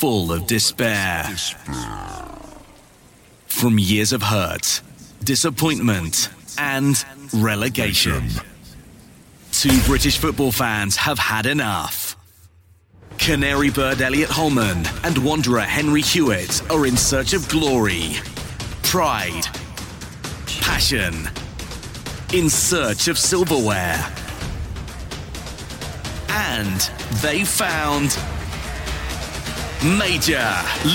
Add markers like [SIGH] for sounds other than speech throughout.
Full of despair. From years of hurt, disappointment, and relegation. Two British football fans have had enough. Canary bird Elliot Holman and Wanderer Henry Hewitt are in search of glory, pride, passion, in search of silverware. And they found Major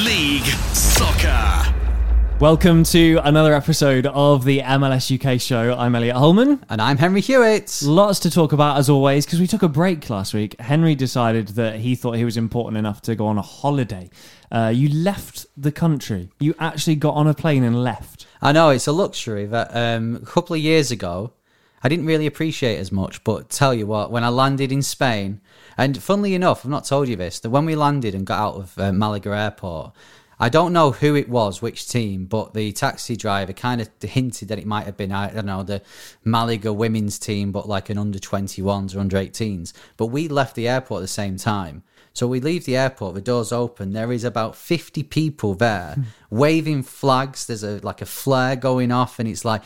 League Soccer. Welcome to another episode of the MLS UK show. I'm Elliot Holman. And I'm Henry Hewitt. Lots to talk about as always because we took a break last week. Henry decided that he thought he was important enough to go on a holiday. Uh, you left the country. You actually got on a plane and left. I know it's a luxury that um, a couple of years ago I didn't really appreciate as much. But tell you what, when I landed in Spain, and funnily enough, I've not told you this, that when we landed and got out of uh, Malaga Airport, I don't know who it was, which team, but the taxi driver kind of hinted that it might have been, I don't know, the Malaga women's team, but like an under 21s or under 18s. But we left the airport at the same time. So we leave the airport, the doors open. There is about 50 people there waving flags. There's a like a flare going off, and it's like,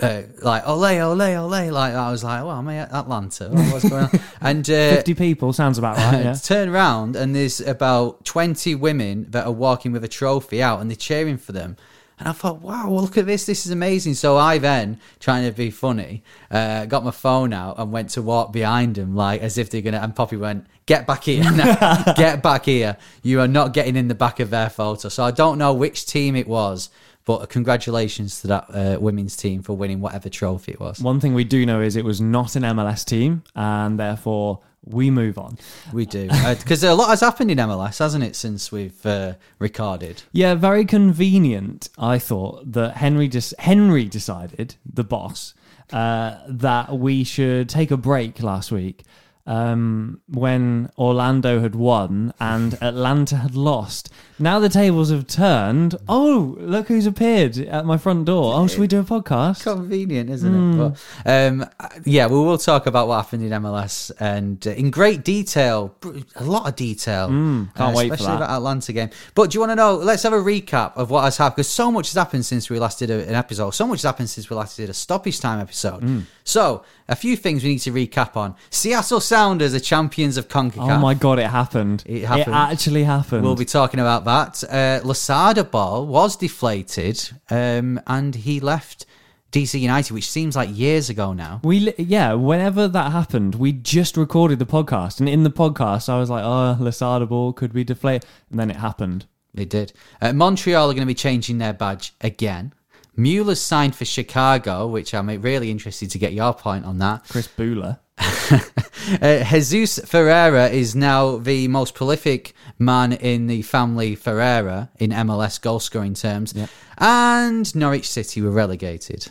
uh, like ole, ole, ole. Like I was like, well, I'm at Atlanta. What's going on? [LAUGHS] And uh, 50 people sounds about right. Yeah. [LAUGHS] turn around, and there's about 20 women that are walking with a trophy out, and they're cheering for them. And I thought, wow, well, look at this. This is amazing. So I then, trying to be funny, uh, got my phone out and went to walk behind them, like as if they're going to. And Poppy went, get back here. now. [LAUGHS] get back here. You are not getting in the back of their photo. So I don't know which team it was, but congratulations to that uh, women's team for winning whatever trophy it was. One thing we do know is it was not an MLS team, and therefore we move on. We do. Because a lot has happened in MLS, hasn't it, since we've uh, recorded? Yeah, very convenient. I thought that Henry just Henry decided, the boss, uh, that we should take a break last week um, when Orlando had won and Atlanta had lost. Now the tables have turned. Oh, look who's appeared at my front door. Oh, should we do a podcast? Convenient, isn't it? But, um, yeah, we will talk about what happened in MLS and uh, in great detail, a lot of detail. can't uh, wait for especially that. that Atlanta game. But do you want to know? Let's have a recap of what has happened because so much has happened since we last did a, an episode. So much has happened since we last did a stoppage time episode. Mm. So a few things we need to recap on. Seattle Sounders are champions of CONCACAF. Oh my god, it happened. It happened. actually happened. We'll be talking about that. Uh, Losada ball was deflated, um, and he left DC United, which seems like years ago now. We yeah, whenever that happened, we just recorded the podcast, and in the podcast, I was like, "Oh, Losada ball could be deflated," and then it happened. It did. Uh, Montreal are going to be changing their badge again. Mueller's signed for Chicago, which I'm really interested to get your point on that. Chris Booler. [LAUGHS] Uh, Jesus Ferreira is now the most prolific man in the family Ferreira in MLS goal scoring terms. And Norwich City were relegated.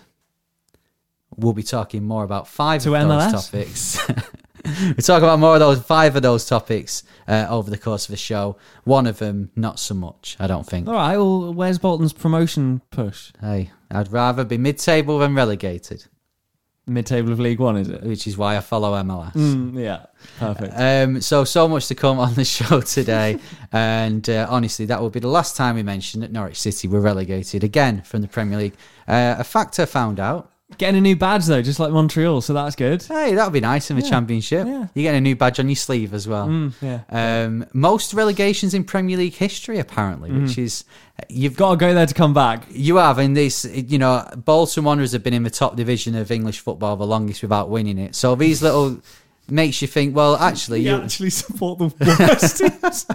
We'll be talking more about five To of MLS? those topics. [LAUGHS] [LAUGHS] we'll talk about more of those five of those topics uh, over the course of the show. One of them, not so much, I don't think. All right. Well, where's Bolton's promotion push? Hey, I'd rather be mid table than relegated, Mid-table of League One, is it? which is why I follow MLS. Mm, yeah. Perfect. Um, so so much to come on the [LAUGHS] show today, and uh, honestly, that will be the last time we mention that Norwich City were relegated again from the Premier League. Uh, a fact I found out. Getting a new badge though, just like Montreal, so that's good. Hey, that would be nice in the Championship. yeah. You get a new badge on your sleeve as well. Mm, yeah. Um, most relegations in Premier League history, apparently, which is you've got. Got to go there to come back. You have, and this, you know, Bolton Wanderers have been in the top division of English football the longest without winning it. So these little makes you think, well, actually, You actually support the worst [LAUGHS] teams.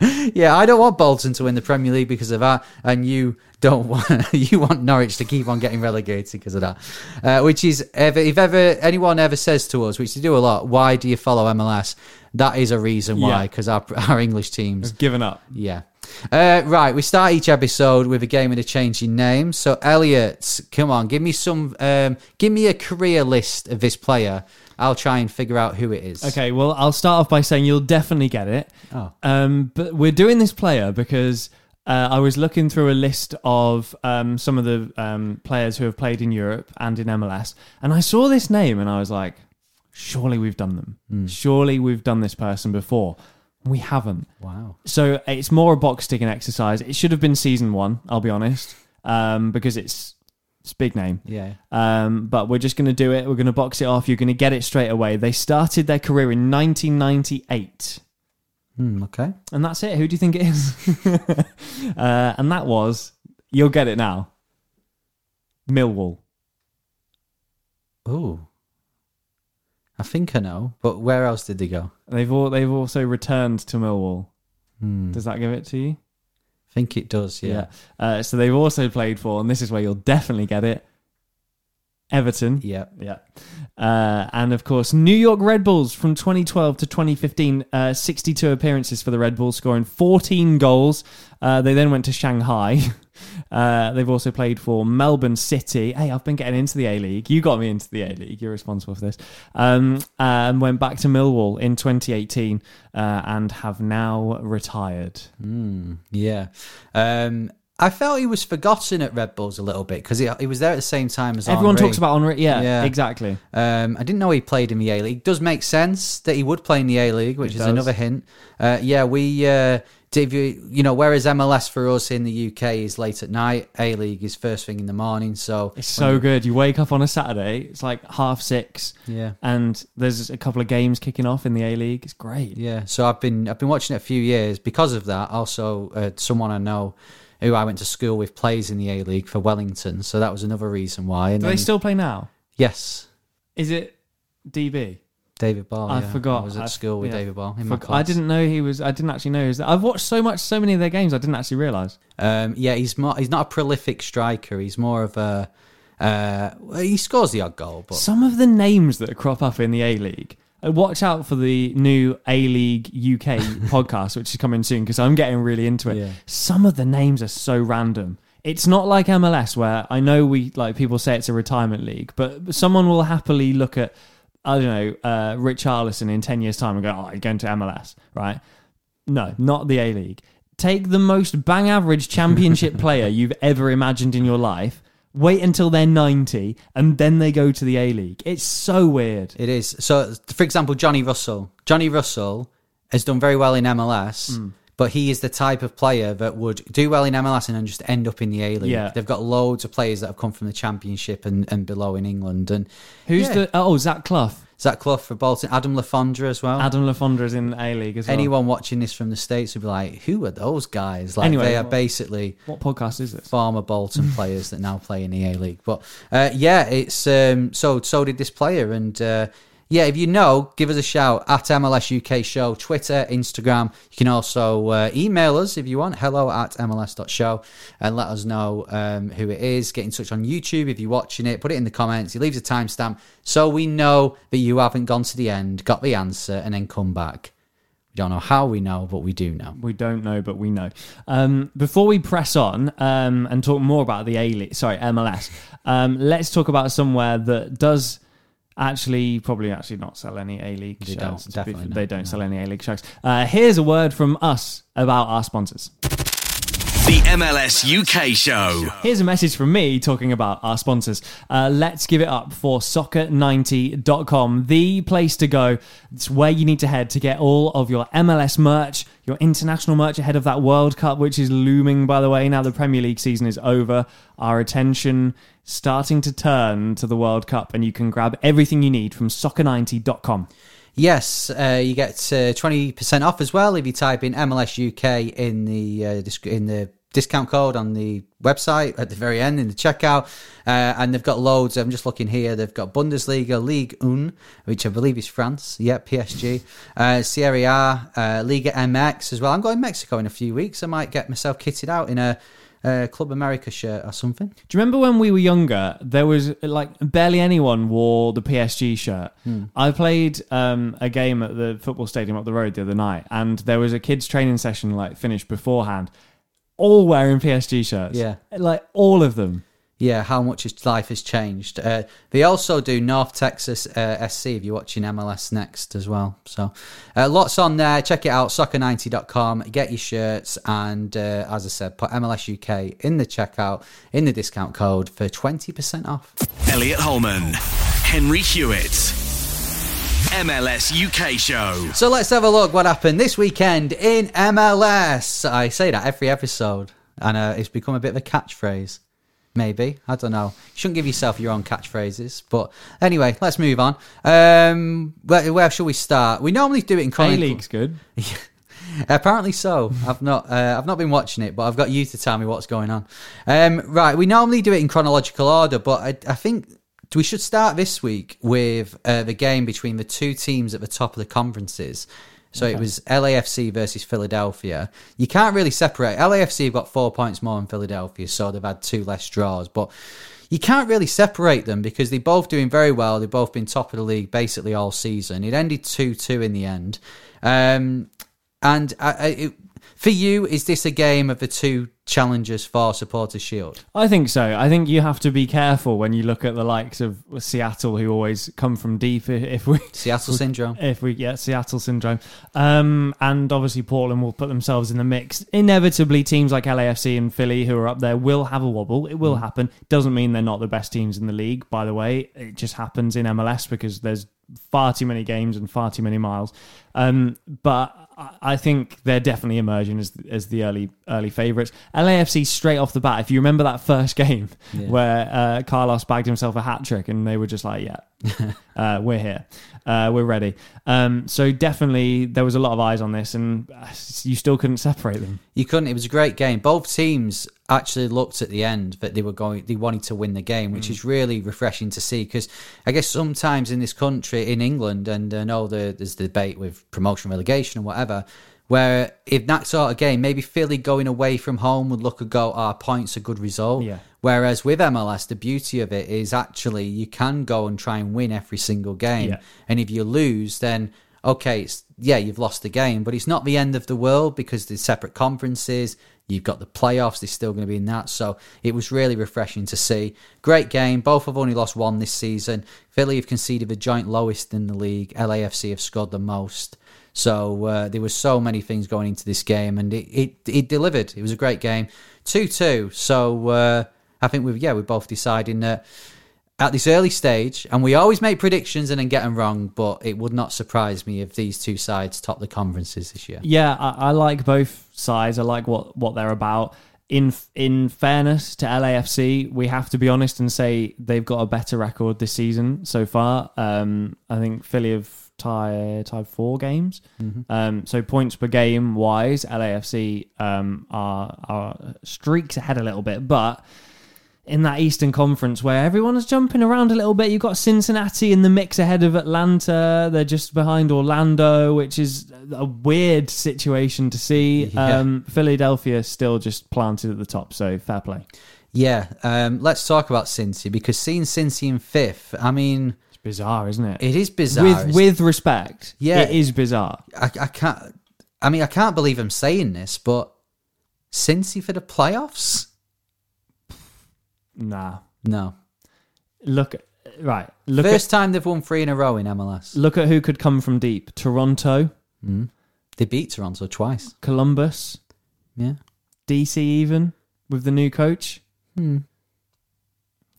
Yeah, I don't want Bolton to win the Premier League because of that, and you don't [LAUGHS] want you want Norwich to keep on getting relegated because of that. Uh, which is ever if ever anyone ever says to us, which they do a lot, why do you follow MLS? That is a reason why Yeah. because our our English teams, Given up. yeah. Uh, right, we start each episode with a game with a change in name. So, Elliot, come on, give me some, um, give me a career list of this player. I'll try and figure out who it is. Okay, well, I'll start off by saying you'll definitely get it. Oh. Um, but we're doing this player because uh, I was looking through a list of um, some of the um, players who have played in Europe and in MLS, and I saw this name and I was like, surely we've done them. Surely we've done this person before. We haven't. Wow. So it's more a box ticking exercise. It should have been season one, I'll be honest, um, because it's it's a big name. Yeah. Um, but we're just going to do it. We're going to box it off. You're going to get it straight away. They started their career in 1998. Hmm, okay. And that's it. Who do you think it is? [LAUGHS] uh, and that was, you'll get it now, Millwall. Ooh. I think I know, but where else did they go? They've all, they've also returned to Millwall. Hmm. Does that give it to you? I think it does, yeah. Uh, so they've also played for, and this is where you'll definitely get it, Everton. Yeah. Yeah. Uh, and of course, New York Red Bulls from 2012 to 2015, uh, 62 appearances for the Red Bulls, scoring 14 goals. Uh, they then went to Shanghai. [LAUGHS] Uh, they've also played for Melbourne City. Hey, I've been getting into the A League. You got me into the A League. You're responsible for this. Um, and went back to Millwall in 2018 uh, and have now retired. Mm, yeah. Um, I felt he was forgotten at Red Bulls a little bit because he, he was there at the same time as Everyone Henry. talks about Henri. Yeah, Yeah. exactly. Um, I didn't know he played in the A League. Does make sense that he would play in the A League, which It is does. another hint. Uh, yeah, we uh. You, you know, whereas MLS for us in the UK is late at night, A League is first thing in the morning. So It's so good. You wake up on a Saturday, it's like half six, yeah, and there's a couple of games kicking off in the A League. It's great. yeah. So I've been I've been watching it a few years because of that. Also, uh, someone I know who I went to school with plays in the A League for Wellington, so that was another reason why. And Do they still play now? yes, Is it DB? David Ball. I yeah. forgot. I was at I- school with yeah. David Ball in my Fuck, I didn't know he was. I didn't actually know. He was, I've watched so much, so many of their games. I didn't actually realize. Um, yeah, he's more. He's not a prolific striker. He's more of a. Uh, he scores the odd goal, but Some of the names that crop up in the A League. Uh, Watch out for the new A League UK [LAUGHS] podcast, which is coming soon because I'm getting really into it. Yeah. Some of the names are so random. It's not like MLS where I know we like people say it's a retirement league, but someone will happily look at I don't know uh, Richarlison in ten years' time and go, "Oh, you're going to MLS, right?" No, not the A League. Take the most bang average championship [LAUGHS] player you've ever imagined in your life. Wait until they're 90 and then they go to the A League. It's so weird. it is. So, for example, Johnny Russell. Johnny Russell has done very well in MLS, Hmm. But he is the type of player that would do well in MLS and then just end up in the A League. Yeah. They've got loads of players that have come from the Championship and, and below in England. And Who's Yeah. the. Oh, Zach Clough. Zach Clough for Bolton, Adam Le Fondre as well. Adam Le Fondre is in the A League as well. Anyone watching this from the States would be like, who are those guys? Like, Anyway, they are well- basically What podcast is this? former Bolton [LAUGHS] players that now play in the A League. But uh, yeah, it's um, so so did this player, and uh, yeah, if you know, give us a shout at MLS UK Show, Twitter, Instagram. You can also uh, email us if you want, hello at MLS.show, and let us know um, who it is. Get in touch on YouTube if you're watching it. Put it in the comments. He leaves a timestamp so we know that you haven't gone to the end, got the answer, and then come back. We don't know how we know, but we do know. We don't know, but we know. Um, before we press on um, and talk more about the A sorry, MLS, um, let's talk about somewhere that does actually probably actually not sell any A League They shirts. don't, to be definitely not, they don't no. sell any A League shirts. Uh, here's a word from us about our sponsors. The MLS UK show. Here's a message from me talking about our sponsors. Uh, let's give it up for soccer90.com, the place to go. It's where you need to head to get all of your MLS merch, your international merch ahead of that World Cup, which is looming, by the way. Now the Premier League season is over. Our attention starting to turn to the World Cup, and you can grab everything you need from soccer90.com. Yes, uh, you get twenty percent off as well if you type in MLS UK in the uh, disc- in the discount code on the website at the very end in the checkout. Uh, and they've got loads. I'm just looking here. They've got Bundesliga, Ligue 1, which I believe is France. Yeah, PSG, uh, Serie A, uh, Liga MX as well. I'm going to Mexico in a few weeks. I might get myself kitted out in a. Uh, Club America shirt or something. Do you remember when we were younger? There was like barely anyone wore the PSG shirt. I played um, a game at the football stadium up the road the other night, and there was a kids' training session like finished beforehand, all wearing PSG shirts. Yeah. like all of them. Yeah, how much his life has changed. Uh, they also do North Texas uh, SC if you're watching MLS next as well. So uh, lots on there. Check it out, soccer90.com. Get your shirts. And uh, as I said, put MLS UK in the checkout, in the discount code for 20% off. Elliot Holman, Henry Hewitt, MLS UK show. So let's have a look what happened this weekend in MLS. I say that every episode, and uh, it's become a bit of a catchphrase. Maybe I don't know. You shouldn't give yourself your own catchphrases, but anyway, let's move on. Um, where, where shall we start? We normally do it in A. League's good. [LAUGHS] Apparently so. I've not. Uh, I've not been watching it, but I've got you to tell me what's going on. Um, right. We normally do it in chronological order, but I, I think we should start this week with uh, the game between the two teams at the top of the conferences. So it was LAFC versus Philadelphia. You can't really separate. LAFC have got four points more than Philadelphia, so they've had two less draws, but. You can't really separate them because they're both doing very well. They've both been top of the league basically all season. It ended 2 2 in the end. Um, and I, I, it, for you, is this a game of the two challengers for Supporters Shield? I think so. I think you have to be careful when you look at the likes of Seattle, who always come from deep. If if we [LAUGHS] Seattle syndrome. if we get Seattle syndrome, um, and obviously Portland will put themselves in the mix. Inevitably, teams like LAFC and Philly, who are up there, will have a wobble. It will happen. Doesn't mean they're not the best teams in the league. By the way, it just happens in MLS because there's far too many games and far too many miles. Um, but I- think they're definitely emerging as as the early early favourites. LAFC straight off the bat. If you remember that first [LAUGHS] game where uh, Carlos bagged himself a hat trick, and they were just like, "Yeah, [LAUGHS] uh, we're here, uh, we're ready." Um, so definitely there was a lot of eyes on this, and uh, you still couldn't separate them. You couldn't. It was a great game. Both teams actually looked at the end that they were going. They wanted to win the game, which is really refreshing to see. Because I guess sometimes in this country, in England, and I know the, there's the debate with promotion, relegation, and whatever. Where if that sort of game, maybe Philly going away from home would look and go, "Our points a good result." Yeah. Whereas with MLS, the beauty of it is actually you can go and try and win every single game. Yeah. And if you lose, then okay, it's, yeah, you've lost the game, but it's not the end of the world because there's separate conferences. You've got the playoffs, they're still going to be in that. So it was really refreshing to see. Great game. Both have only lost one this season. Philly have conceded the joint lowest in the league. LAFC have scored the most. So uh, there were so many things going into this game, and it, it, it delivered. It was a great game. 2 2. So uh, I think we've, yeah, we're both deciding that at this early stage, and we always make predictions and then get them wrong, but it would not surprise me if these two sides top the conferences this year. Yeah, I, I like both sides. I like what what they're about. In in fairness to LAFC, we have to be honest and say they've got a better record this season so far. Um, I think Philly have tied tied four games. Um, so points per game wise, LAFC um, are are streaks ahead a little bit, but in that Eastern Conference where everyone is jumping around a little bit. You've got Cincinnati in the mix ahead of Atlanta. They're just behind Orlando, which is a weird situation to see. Yeah. Um, Philadelphia still just planted at the top, so fair play. Yeah, um, let's talk about Cincy because seeing Cincy in fifth, I mean, It's bizarre, isn't it? it is bizarre. with with respect, Yeah. it is bizarre. I, I can't. I mean, I can't believe I'm saying this, but Cincy for the playoffs? Nah, No. look right. Look First time they've won three in a row in MLS. look at who could come from deep: Toronto, They beat Toronto twice. Columbus, Yeah. DC, even with the new coach. Hmm.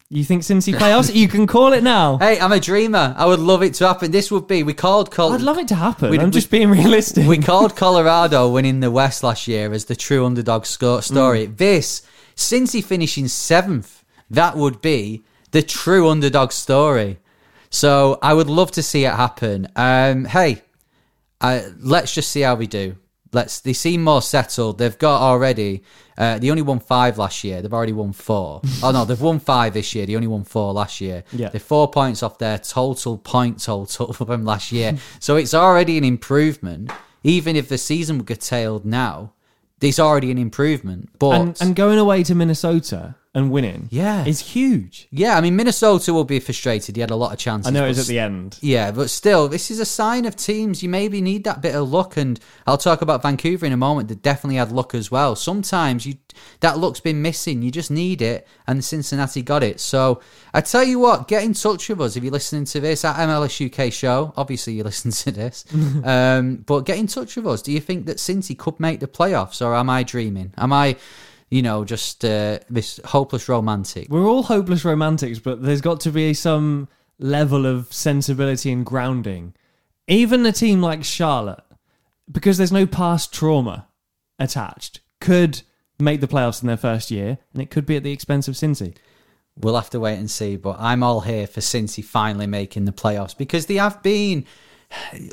You think since Cincy playoffs? you can call it now. Hey, I'm a dreamer. I would love it to happen. This would be we called Col- I'd love it to happen. We'd- I'm just being realistic. we called Colorado winning the West last year as the true underdog story. This, since he finishing seventh, that would be the true underdog story. So I would love to see it happen. Um, hey, uh, let's just see how we do. Let's. They seem more settled. They've got already. Uh, they only won five last year. They've already won four. [LAUGHS] oh no, they've won five this year. They only won four last year. Yeah. They're four points off their total point total from last year. [LAUGHS] so it's already an improvement. Even if the season would get tailed now, there's already an improvement. But and, and going away to Minnesota and winning Yeah. is huge. Yeah, I mean Minnesota will be frustrated. He had a lot of chances. I know it but was at the end. Yeah, but still, this is a sign of teams. You maybe need that bit of luck, and I'll talk about Vancouver in a moment. That definitely had luck as well. Sometimes you that luck's been missing. You just need it, and Cincinnati got it. So I tell you what, get in touch with us if you're listening to this at MLS UK show. Obviously, you [LAUGHS] listen to this, [LAUGHS] um, but get in touch with us. Do you think that Cincy could make the playoffs, or am I dreaming? Am I? You know, just uh, this hopeless romantic. We're all hopeless romantics, but there's got to be some level of sensibility and grounding. Even a team like Charlotte, because there's no past trauma attached, could make the playoffs in their first year, and it could be at the expense of Cincy. We'll have to wait and see, but I'm all here for Cincy finally making the playoffs because they have been.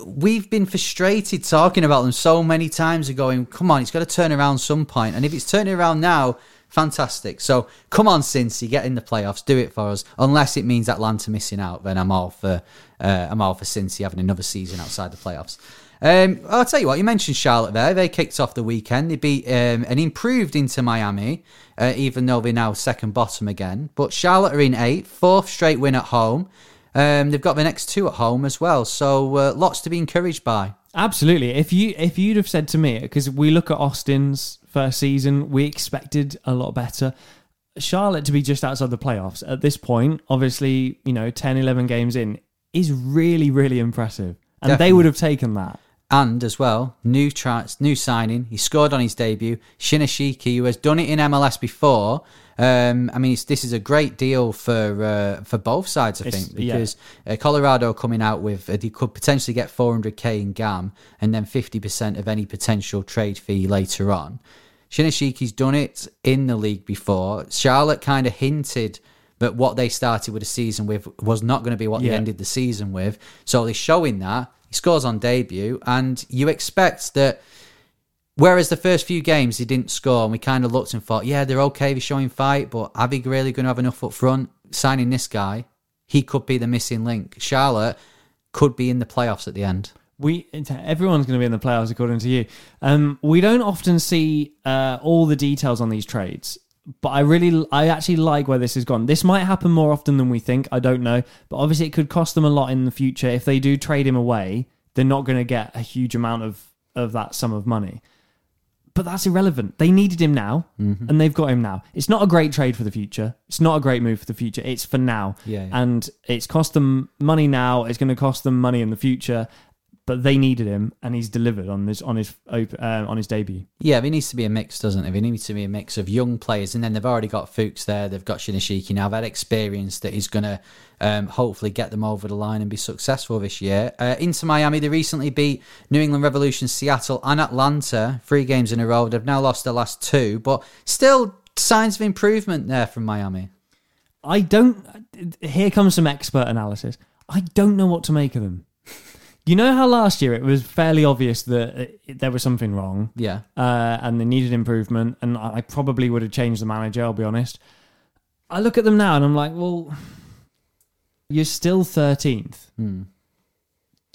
We've been frustrated talking about them so many times and going, come on, it's got to turn around some point. And if it's turning around now, fantastic. So come on, Cincy, get in the playoffs, do it for us. Unless it means Atlanta missing out, then I'm all for uh, I'm all for Cincy having another season outside the playoffs. Um, I'll tell you what, you mentioned Charlotte there. They kicked off the weekend. They beat um, an improved Inter Miami, uh, even though they're now second bottom again. But Charlotte are in eight, fourth straight win at home. Um, they've got the next two at home as well. So uh, lots to be encouraged by. Absolutely. If you if you'd have said to me, because we look at Austin's first season, we expected a lot better. Charlotte to be just outside the playoffs at this point, obviously, you know, 10, 11 games in, is really, really impressive. And Definitely. they would have taken that. And as well, new tri- new signing. He scored on his debut. Shinyashiki, who has done it in MLS before. Um, I mean, it's, this is a great deal for uh, for both sides, I It's- think, yeah. because uh, Colorado coming out with uh, they could potentially get 400k in GAM and then 50% of any potential trade fee later on. Shinyashiki's done it in the league before. Charlotte kind of hinted that what they started with the season with was not going to be what Yeah. they ended the season with. So they're showing that. He scores on debut, and you expect that. Whereas the first few games he didn't score, and we kind of looked and thought, yeah, they're okay, they're showing fight, but are they really going to have enough up front? Signing this guy, he could be the missing link. Charlotte could be in the playoffs at the end. we everyone's going to be in the playoffs according to you. Um, we don't often see uh, all the details on these trades, but I really, I actually like where this has gone. This might happen more often than we think. I don't know, but obviously it could cost them a lot in the future if they do trade him away. They're not going to get a huge amount of of that sum of money. But that's irrelevant. They needed him now, mm-hmm. and they've got him now. It's not a great trade for the future. It's not a great move for the future. It's for now Yeah, yeah. and it's cost them money now. It's going to cost them money in the future, but they needed him, and he's delivered on this on his op- uh, on his debut. Yeah, there needs to be a mix, doesn't it? There needs to be a mix of young players, and then they've already got Fuchs there. They've got Shinyashiki now. That experience that is going to um, hopefully get them over the line and be successful this year. Uh, Inter Miami, they recently beat New England Revolution, Seattle, and Atlanta three games in a row. They've now lost their last two, but still signs of improvement there from Miami. I don't. Here comes some expert analysis. I don't know what to make of them. You know how last year it was fairly obvious that it, there was something wrong, Yeah, uh, and they needed improvement, and I I probably would have changed the manager. I'll be honest. I look at them now and I'm like, well, you're still thirteenth.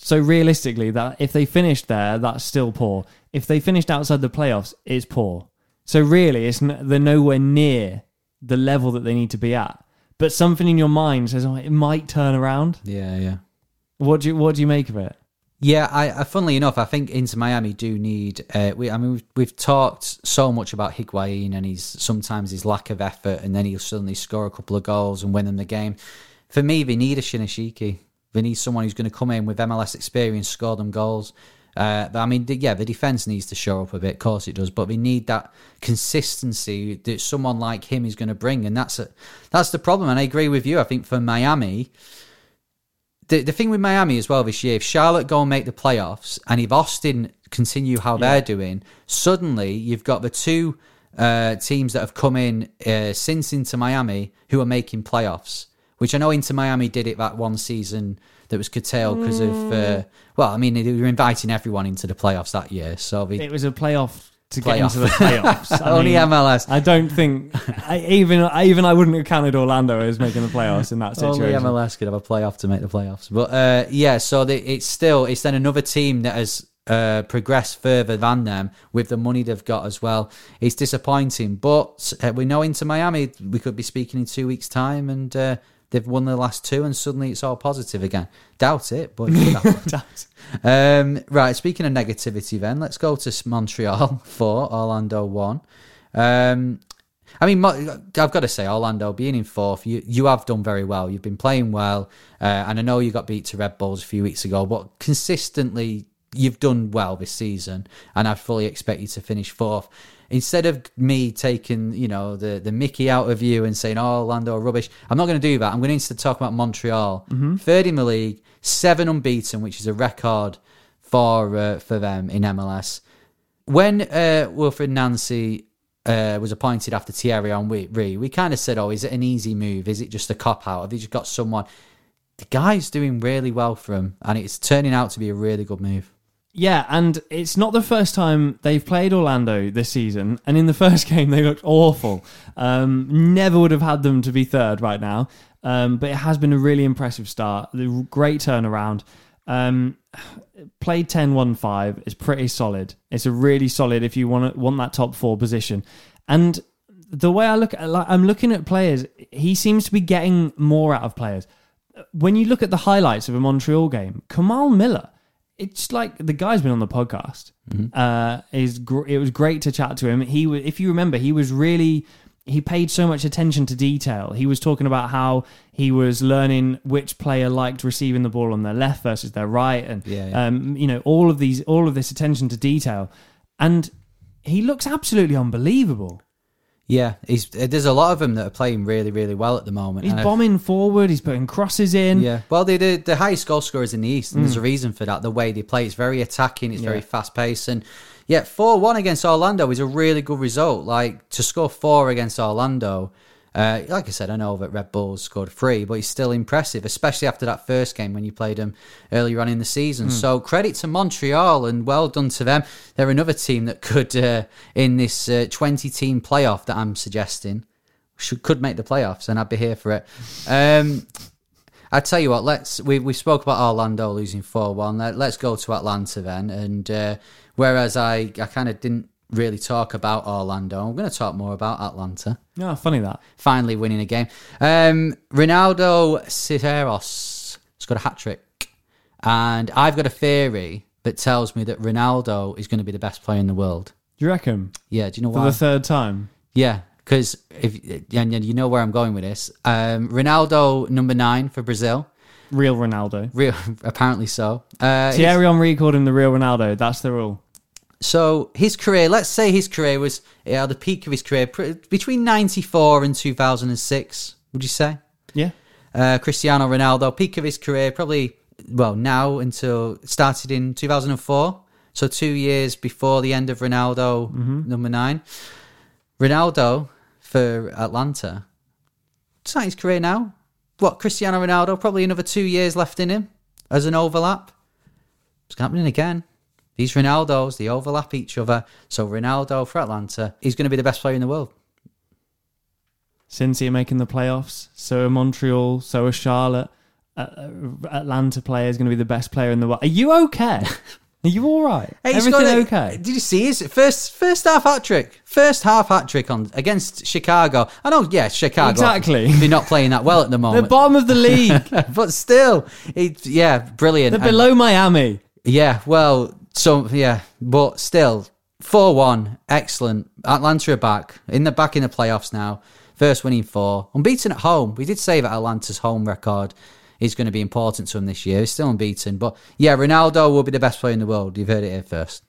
So realistically, that if they finished there, that's still poor. If they finished outside the playoffs, it's poor. So really, it's n- they're nowhere near the level that they need to be at. But something in your mind says, oh, it might turn around. yeah, yeah. What do you What do you make of it? Yeah, I, I funnily enough, I think Inter Miami do need. Uh, we, I mean, we've, we've talked so much about Higuain and his sometimes his lack of effort, and then he'll suddenly score a couple of goals and win them the game. For me, they need a Shinyashiki. They need someone who's going to come in with MLS experience, score them goals. Uh, I mean, yeah, the defense needs to show up a bit. Of course, it does, but we need that consistency that someone like him is going to bring, and that's a, that's the problem. And I agree with you. I think for Miami, the, the thing with Miami as well this year, if Charlotte go and make the playoffs, and if Austin continue how they're doing, suddenly you've got the two uh, teams that have come in uh, since Inter Miami who are making playoffs. Which I know Inter Miami did it that one season that was curtailed because of uh, well, I mean they were inviting everyone into the playoffs that year, so they, It was a playoff to Playoff. get into the playoffs. [LAUGHS] I only mean, MLS. I don't think I, even I, even I wouldn't have counted Orlando as making the playoffs in that situation. Only. MLS could have a playoff to make the playoffs. But uh, yeah, so they, it's still it's then another team that has uh, progress further than them with the money they've got as well. It's disappointing, but uh, we know Inter Miami we could be speaking in two weeks' time, and uh, they've won the last two, and suddenly it's all positive again. Doubt it, but [LAUGHS] happen. um, right. Speaking of negativity, then let's go to Montreal [LAUGHS] four, Orlando one. Um, I mean, I've got to say, Orlando being in fourth, you you have done very well. You've been playing well, uh, and I know you got beat to Red Bulls a few weeks ago, but consistently you've done well this season, and I fully expect you to finish fourth. Instead of me taking, you know, the, the Mickey out of you and saying, oh, Orlando are rubbish, I'm not going to do that. I'm going to instead talk about Montreal. Third in the league, seven unbeaten, which is a record for uh, for them in MLS. When uh, Wilfried Nancy uh, was appointed after Thierry Henry, we kind of said, "Oh, is it an easy move? Is it just a cop out? Have they just got someone?" The guy's doing really well for him, and it's turning out to be a really good move. Yeah, and it's not the first time they've played Orlando this season. And in the [LAUGHS] first game, they looked awful. Um, never would have had them to be third right now. Um, but it has been a really impressive start. The great turnaround. Um, played 10 1 5 is pretty solid. It's a really solid if you want want that top four position. And the way I look at like, I'm looking at players, he seems to be getting more out of players. When you look at the highlights of a Montreal game, Kamal Miller, it's like the guy's been on the podcast. Uh, is gr- it was great to chat to him. He was, if you remember, he was really he paid so much attention to detail. He was talking about how he was learning which player liked receiving the ball on their left versus their right, and Yeah, yeah. um, you know all of these all of this attention to detail, and he looks absolutely unbelievable. Yeah, he's uh, there's a lot of them that are playing really, really well at the moment. He's and bombing forward. He's putting crosses in. Yeah, well, they're the, the highest goal scorers in the East, and there's a reason for that. The way they play, it's very attacking, it's very fast paced, and yeah, four one against Orlando is a really good result. Like to score four against Orlando, uh, like I said, I know that Red Bulls scored three, but it's still impressive, especially after that first game when you played them earlier on in the season. So credit to Montreal and well done to them. They're another team that could uh, in this uh, 20 team playoff that I'm suggesting should could make the playoffs, and I'd be here for it. Um, I tell you what, let's we we spoke about Orlando losing four one. Let, let's go to Atlanta then. And uh, whereas I I kind of didn't really talk about Orlando, I'm going to talk more about Atlanta Yeah, funny that. finally winning a game. Um, Ronaldo Cisneros scored a hat trick, and I've got a theory that tells me that Ronaldo is going to be the best player in the world. Do you reckon Yeah, do you know why? for the third time? Yeah, because if and you know where I'm going with this. Um, Ronaldo number nine for Brazil. Real Ronaldo. Real, [LAUGHS] apparently so. Uh, Thierry Henry called him the real Ronaldo. That's the rule. So his career, let's say his career was at the peak of his career between '94 and 2006. Would you say? Yeah. Uh, Cristiano Ronaldo, peak of his career, probably well now until started in 2004. So two years before the end of Ronaldo, number nine. Ronaldo for Atlanta. It's his career now. What Cristiano Ronaldo? Probably another two years left in him as an overlap. It's happening again. These Ronaldos, they overlap each other. So Ronaldo for Atlanta, he's going to be the best player in the world. Cincy are making the playoffs. So are Montreal. So are Charlotte. Uh, Atlanta player is going to be the best player in the world. Are you okay? [LAUGHS] Are you all right? Hey, Everything a- okay? Did you see his first first half hat trick? First half hat trick on against Chicago. I know, yeah, Chicago. Exactly. [LAUGHS] They're not playing that well at the moment. The bottom of the [LAUGHS] league. but still, it, yeah, brilliant. They're And- below Miami. yeah, well, so yeah, but still, four one, excellent. Atlanta are back in the back in the playoffs now. First winning four, unbeaten at home. We did say that Atlanta's home record is going to be important to them this year. It's still unbeaten, but yeah, Ronaldo will be the best player in the world. You've heard it here first.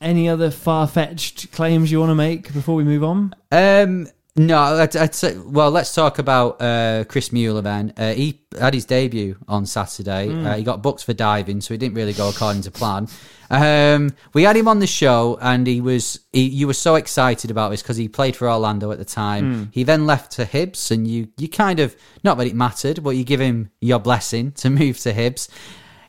Any other far fetched claims you want to make before we move on? Um, no, I'd, I'd say, well, let's talk about uh, Chris Mueller then. Uh, he had his debut on Saturday. Uh, he got booked for diving, so he didn't really go according to plan. Um, we had him on the show, and he was he, you were so excited about this because he played for Orlando at the time. He then left to Hibs, and you you kind of not that it mattered, but you give him your blessing to [LAUGHS] move to Hibs.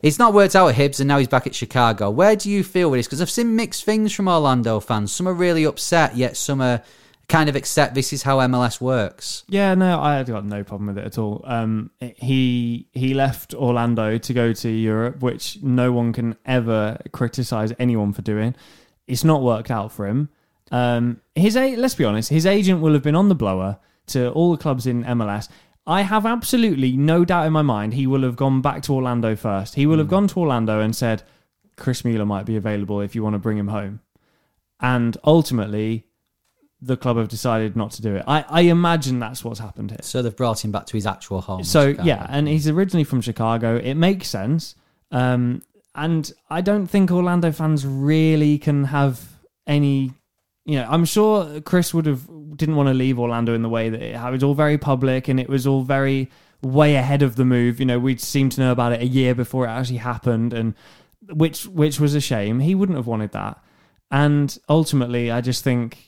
It's not worked out at Hibs, and now he's back at Chicago. Where do you feel with this? Because I've seen mixed things from Orlando fans. Some are really upset, yet some are kind of accept this is how MLS works. Yeah, no, I've got no problem with it at all. Um, he he left Orlando to go to Europe, which no one can ever criticize anyone for doing. It's not worked out for him. Um, his let's be honest, his agent will have been on the blower to all the clubs in MLS. I have absolutely no doubt in my mind he will have gone back to Orlando first. He will have gone to Orlando and said, Chris Mueller might be available if you want to bring him home. And ultimately, the club have decided not to do it. I, I imagine that's what's happened here. So they've brought him back to his actual home. So Chicago. yeah, and he's originally from Chicago. It makes sense. Um, and I don't think Orlando fans really can have any. You know, I'm sure Chris would have didn't want to leave Orlando in the way that it, it was all very public and it was all very way ahead of the move. You know, we seemed to know about it a year before it actually happened, and which which was a shame. He wouldn't have wanted that. And ultimately, I just think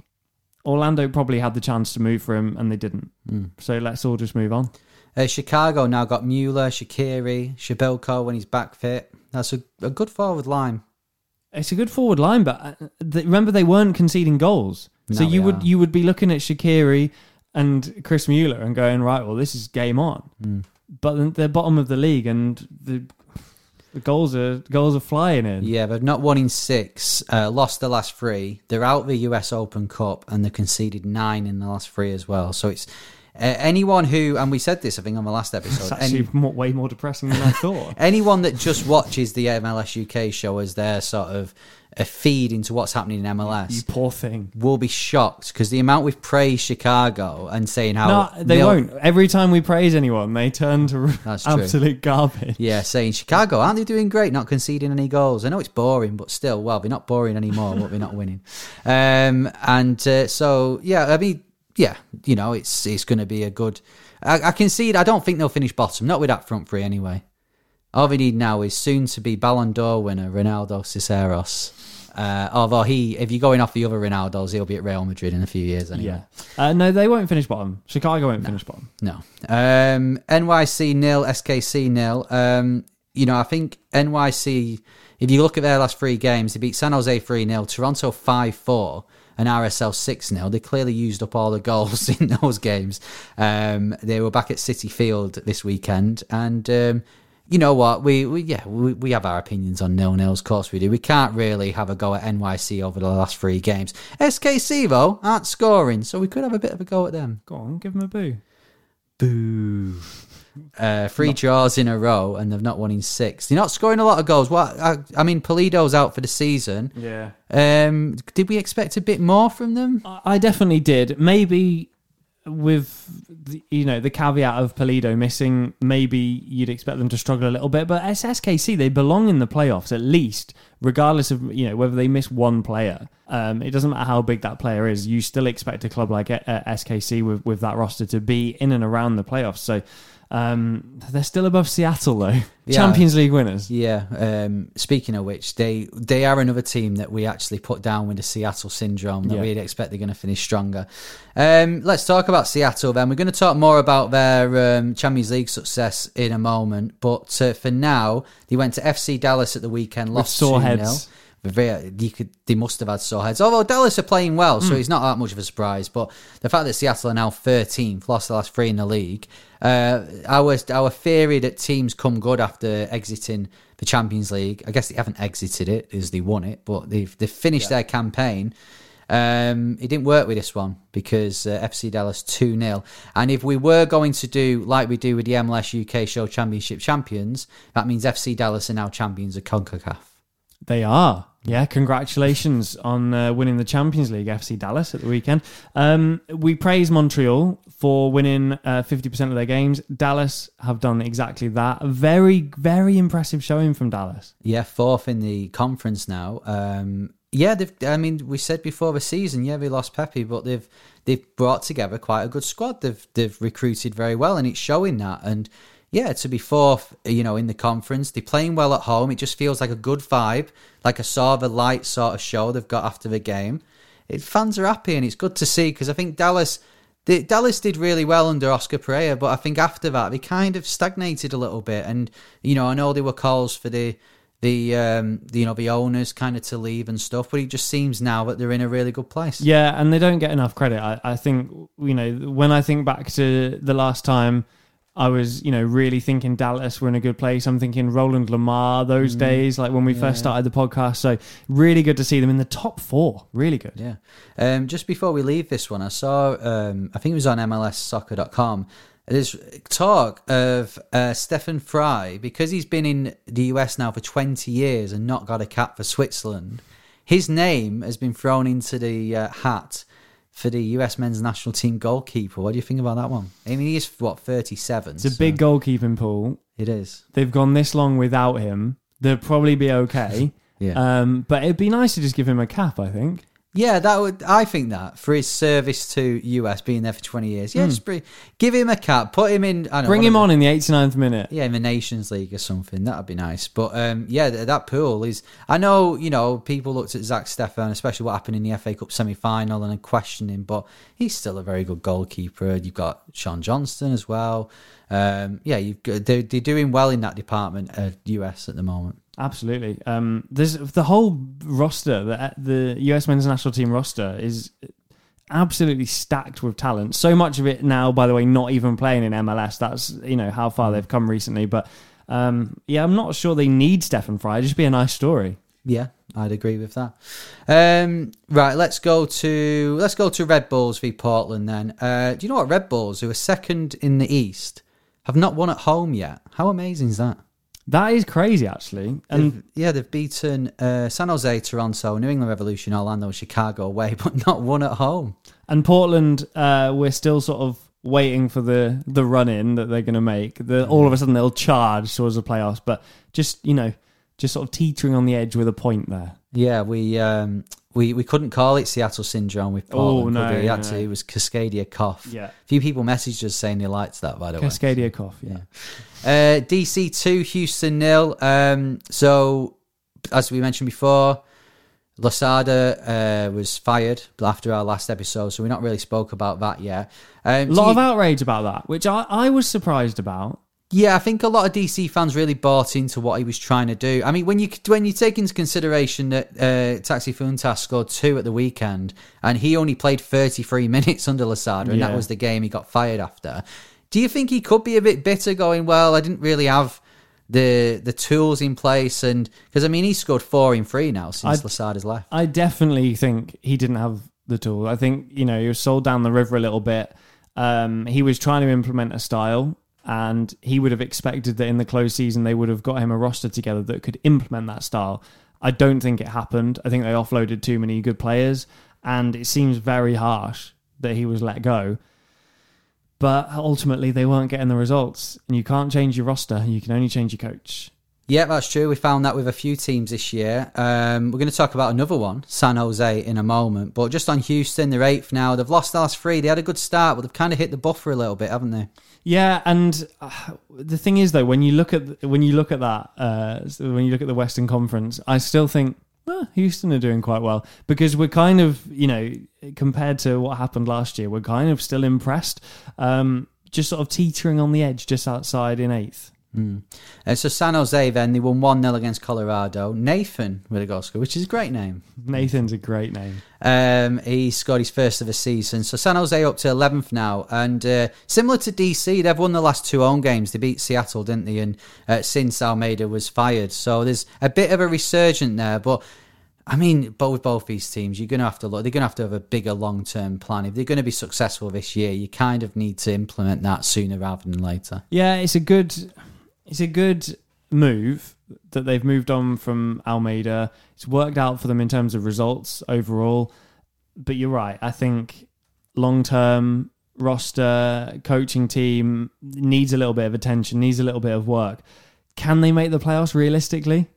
Orlando probably had the chance to move for him and they didn't. So let's all just move on. Uh, Chicago now got Mueller, Shaqiri, Przybylko when he's back fit. That's a, a good forward line. It's a good forward line, but uh, th- remember they weren't conceding goals. so you would are. you would be looking at Shaqiri and Chris Mueller and going right, well, this is game on. Hmm. But they're bottom of the league, and the, the goals are goals are flying in. Yeah, they've not won in six, uh, lost the last three. They're out the US Open Cup and they conceded nine in the last three as well. So it's uh, anyone who, and we said this, I think, on the last It's episode. actually any- more, way more depressing than I thought. [LAUGHS] anyone that just watches the MLS UK show as their sort of a feed into what's happening in MLS, you poor thing. will be shocked because the amount we've praised Chicago and saying how No, they won't. Every time we praise anyone, they turn to That's true. absolute garbage. Yeah, saying Chicago aren't they doing great, not conceding any goals? I know it's boring, but still, well, they're not boring anymore. but they're not winning, [LAUGHS] um, and uh, so yeah, I mean, yeah, you know, it's it's going to be a good. I, I can see it. I don't think they'll finish bottom, not with that front three anyway. All they need now is soon to be Ballon d'Or winner Ronaldo Cisneros. Uh, although he, if you're going off the other Ronaldos, he'll be at Real Madrid in a few years anyway. Yeah. Uh, no, they won't finish bottom. Chicago won't finish bottom. No. Um, NYC nil, SKC nil. Um, you know, I think NYC, if you look at their last three games, they beat San Jose 3 0, Toronto 5 4, and RSL 6 0. They clearly used up all the goals [LAUGHS] in those games. Um, they were back at Citi Field this weekend, and. Um, you know what? We, we yeah we, we have our opinions on nil nils. Of course we do. We can't really have a go at NYC over the last three games. SKC though aren't scoring, so we could have a bit of a go at them. Go on, give them a boo. Boo. Uh, three draws in a row, and they've not won in six. They're not scoring a lot of goals. What I, I mean, Pulido's out for the season. Yeah. Um, did we expect a bit more from them? I I definitely did. Maybe with the, you know the caveat of Polido missing, maybe you'd expect them to struggle a little bit. But as SKC, they belong in the playoffs at least, regardless of you know whether they miss one player. Um, it doesn't matter how big that player is. You still expect a club like uh, SKC with with that roster to be in and around the playoffs. So. Um, they're still above Seattle though, Yeah. Champions League winners. Yeah. Um, speaking of which, they they are another team that we actually put down with the Seattle syndrome that Yeah. we'd expect they're going to finish stronger. Um, let's talk about Seattle then. We're going to talk more about their um, Champions League success in a moment, but uh, for now, they went to FC Dallas at the weekend, lost sore 2-0. Heads. Very, you could, they must have had sore heads. Although Dallas are playing well, so it's not that much of a surprise. But the fact that Seattle are now 13th, lost the last three in the league, uh, our our theory that teams come good after exiting the Champions League. I guess they haven't exited it as they won it, but they've they've finished their campaign. Um, it didn't work with this one because uh, FC Dallas 2 0. And if we were going to do like we do with the MLS UK Show Championship champions, that means FC Dallas are now champions of CONCACAF. They are. Yeah, congratulations on uh, winning the Champions League, FC Dallas, at the weekend. Um, we praise Montreal for winning uh, 50% of their games. Dallas have done exactly that. A very, very impressive showing from Dallas. Yeah, fourth in the conference now. Um, yeah. I mean, we said before the season, yeah, they lost Pepi, but they've they've brought together quite a good squad. They've they've recruited very well, and it's showing that. And yeah, to be fourth, you know, in the conference, they're playing well at home. It just feels like a good vibe, like a sort of a light sort of show they've got after the game. It, fans are happy, and it's good to see because I think Dallas. The, Dallas did really well under Oscar Pareja, but I think after that they kind of stagnated a little bit. And you know, I know there were calls for the the um, the, you know the owners kind of to leave and stuff. But it just seems now that they're in a really good place. Yeah, and they don't get enough credit. I, I think you know when I think back to the last time I was you know really thinking Dallas were in a good place. I'm thinking Roland Lamah those days, like when we first started the podcast. So really good to see them in the top four. Really good. Yeah. Um, just before we leave this one, I saw, um, I think it was on MLSsoccer.com, there's talk of uh, Stefan Frei, because he's been in the US now for 20 years and not got a cap for Switzerland, his name has been thrown into the uh, hat for the US men's national team goalkeeper. What do you think about that one? I mean, he's, what, 37? It's a big goalkeeping pool. It is. They've gone this long without him. They'll probably be okay. [LAUGHS] Yeah. Um, but it'd be nice to just give him a cap. I think. Yeah, that would. I think that for his service to US, being there for twenty years, yeah, just bring, give him a cap, put him in. I don't know, Bring one him of on in the 89th minute. Yeah, in the Nations League or something. That'd be nice. But um, yeah, th- that pool is. I know, you know, people looked at Zack Steffen, especially what happened in the FA Cup semi final, and questioned him, but he's still a very good goalkeeper. You've got Sean Johnson as well. Um, yeah, you've got, they're, they're doing well in that department at US at the moment. Absolutely. Um, there's the whole roster, the the US men's national team roster is absolutely stacked with talent. So much of it now, by the way, not even playing in MLS. That's you know how far they've come recently. But um, yeah, I'm not sure they need Stefan Frei. it Just be a nice story. Yeah, I'd agree with that. Um, right, let's go to let's go to Red Bulls v Portland then. Uh, do you know what Red Bulls, who are second in the East, have not won at home yet? How amazing is that? That is crazy, actually. And They've- yeah, they've beaten uh, San Jose, Toronto, New England Revolution, Orlando, Chicago away, [LAUGHS] but not one at home. and Portland, uh, we're still sort of waiting for the the run in that they're going to make. The, all of a sudden they'll charge towards the playoffs, but just you know, just sort of teetering on the edge with a point there. Yeah, we um, we we couldn't call it Seattle syndrome with Portland. Oh, could we? no, Actually, no. it was Cascadia cough. Yeah. a few people messaged us saying they liked that. By the way, Cascadia cough. Yeah. Uh, DC two, Houston nil. Um, so as we mentioned before, Losada uh, was fired after our last episode, so we not really spoke about that yet. Um, A lot you- of outrage about that, which I, I was surprised about. Yeah, I think a lot of DC fans really bought into what he was trying to do. I mean, when you when you take into consideration that uh, Taxi Fountas scored two at the weekend and he only played 33 [LAUGHS] minutes under Losada, and that was the game he got fired after. Do you think he could be a bit bitter, going, "Well, I didn't really have the the tools in place," and because I mean, he scored four in three now since I- Losada's left. I definitely think he didn't have the tool. I think you know he was sold down the river a little bit. Um, he was trying to implement a style, and he would have expected that in the close season they would have got him a roster together that could implement that style. I don't think it happened. I think they offloaded too many good players, and it seems very harsh that he was let go. But ultimately, they weren't getting the results, and you can't change your roster. You can only change your coach. Yeah, that's true. We found that with a few teams this year. Um, we're going to talk about another one, San Jose, in a moment. But just on Houston, they're eighth now. They've lost the last three. They had a good start, but they've kind of hit the buffer a little bit, haven't they? Yeah, and uh, the thing is though, when you look at when you look at that, uh, when you look at the Western Conference, I still think Houston are doing quite well because we're kind of you know compared to what happened last year, we're kind of still impressed, um, just sort of teetering on the edge, just outside in eighth. Uh, so San Jose, then, they won 1 0 against Colorado. Nathan with a goal score, which is a great name. Nathan's a great name. Um, he scored his first of the season. So San Jose up to 11th now. And uh, similar to DC, they've won the last two home games. They beat Seattle, didn't they? And uh, since Almeyda was fired. So there's a bit of a resurgent there. But I mean, but with both these teams, you're going to have to look, they're going to have to have a bigger long term plan. If they're going to be successful this year, you kind of need to implement that sooner rather than later. Yeah, it's a good, it's a good move that they've moved on from Almeyda. It's worked out for them in terms of results overall. But you're right. I think long term roster coaching team needs a little bit of attention, needs a little bit of work. Can they make the playoffs realistically?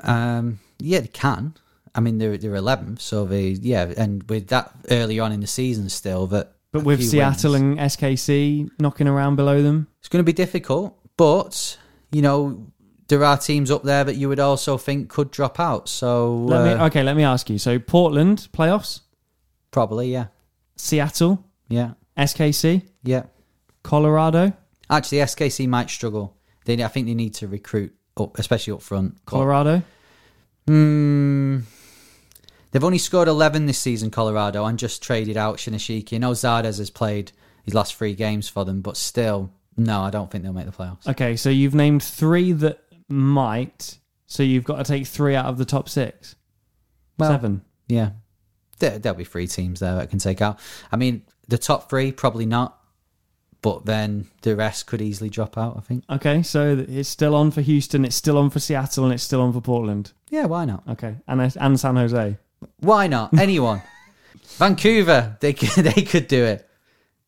Um, yeah, they can. I mean, they're they're 11th, so they yeah, and with that early on in the season still, that But with Seattle wins. and SKC knocking around below them, it's going to be difficult. But you know, there are teams up there that you would also think could drop out. So let me uh, okay. Let me ask you. So Portland playoffs, probably yeah, Seattle, yeah, SKC, yeah. Colorado. Actually, SKC might struggle. They, I think they need to recruit up, especially up front. Colorado. Hmm. They've only scored 11 this season, Colorado, and just traded out Shinyashiki. I know Zardes has played his last three games for them, but still, no, I don't think they'll make the playoffs. Okay, so you've named three that might. So you've got to take three out of the top six. Well, Seven. Yeah. There, there'll be three teams there that can take out. I mean, the top three, probably not, but then the rest could easily drop out, I think. Okay, so it's still on for Houston, it's still on for Seattle, and it's still on for Portland. Yeah, why not? Okay, and and San Jose. Why not? [LAUGHS] Anyone. Vancouver, they could, [LAUGHS] they could do it.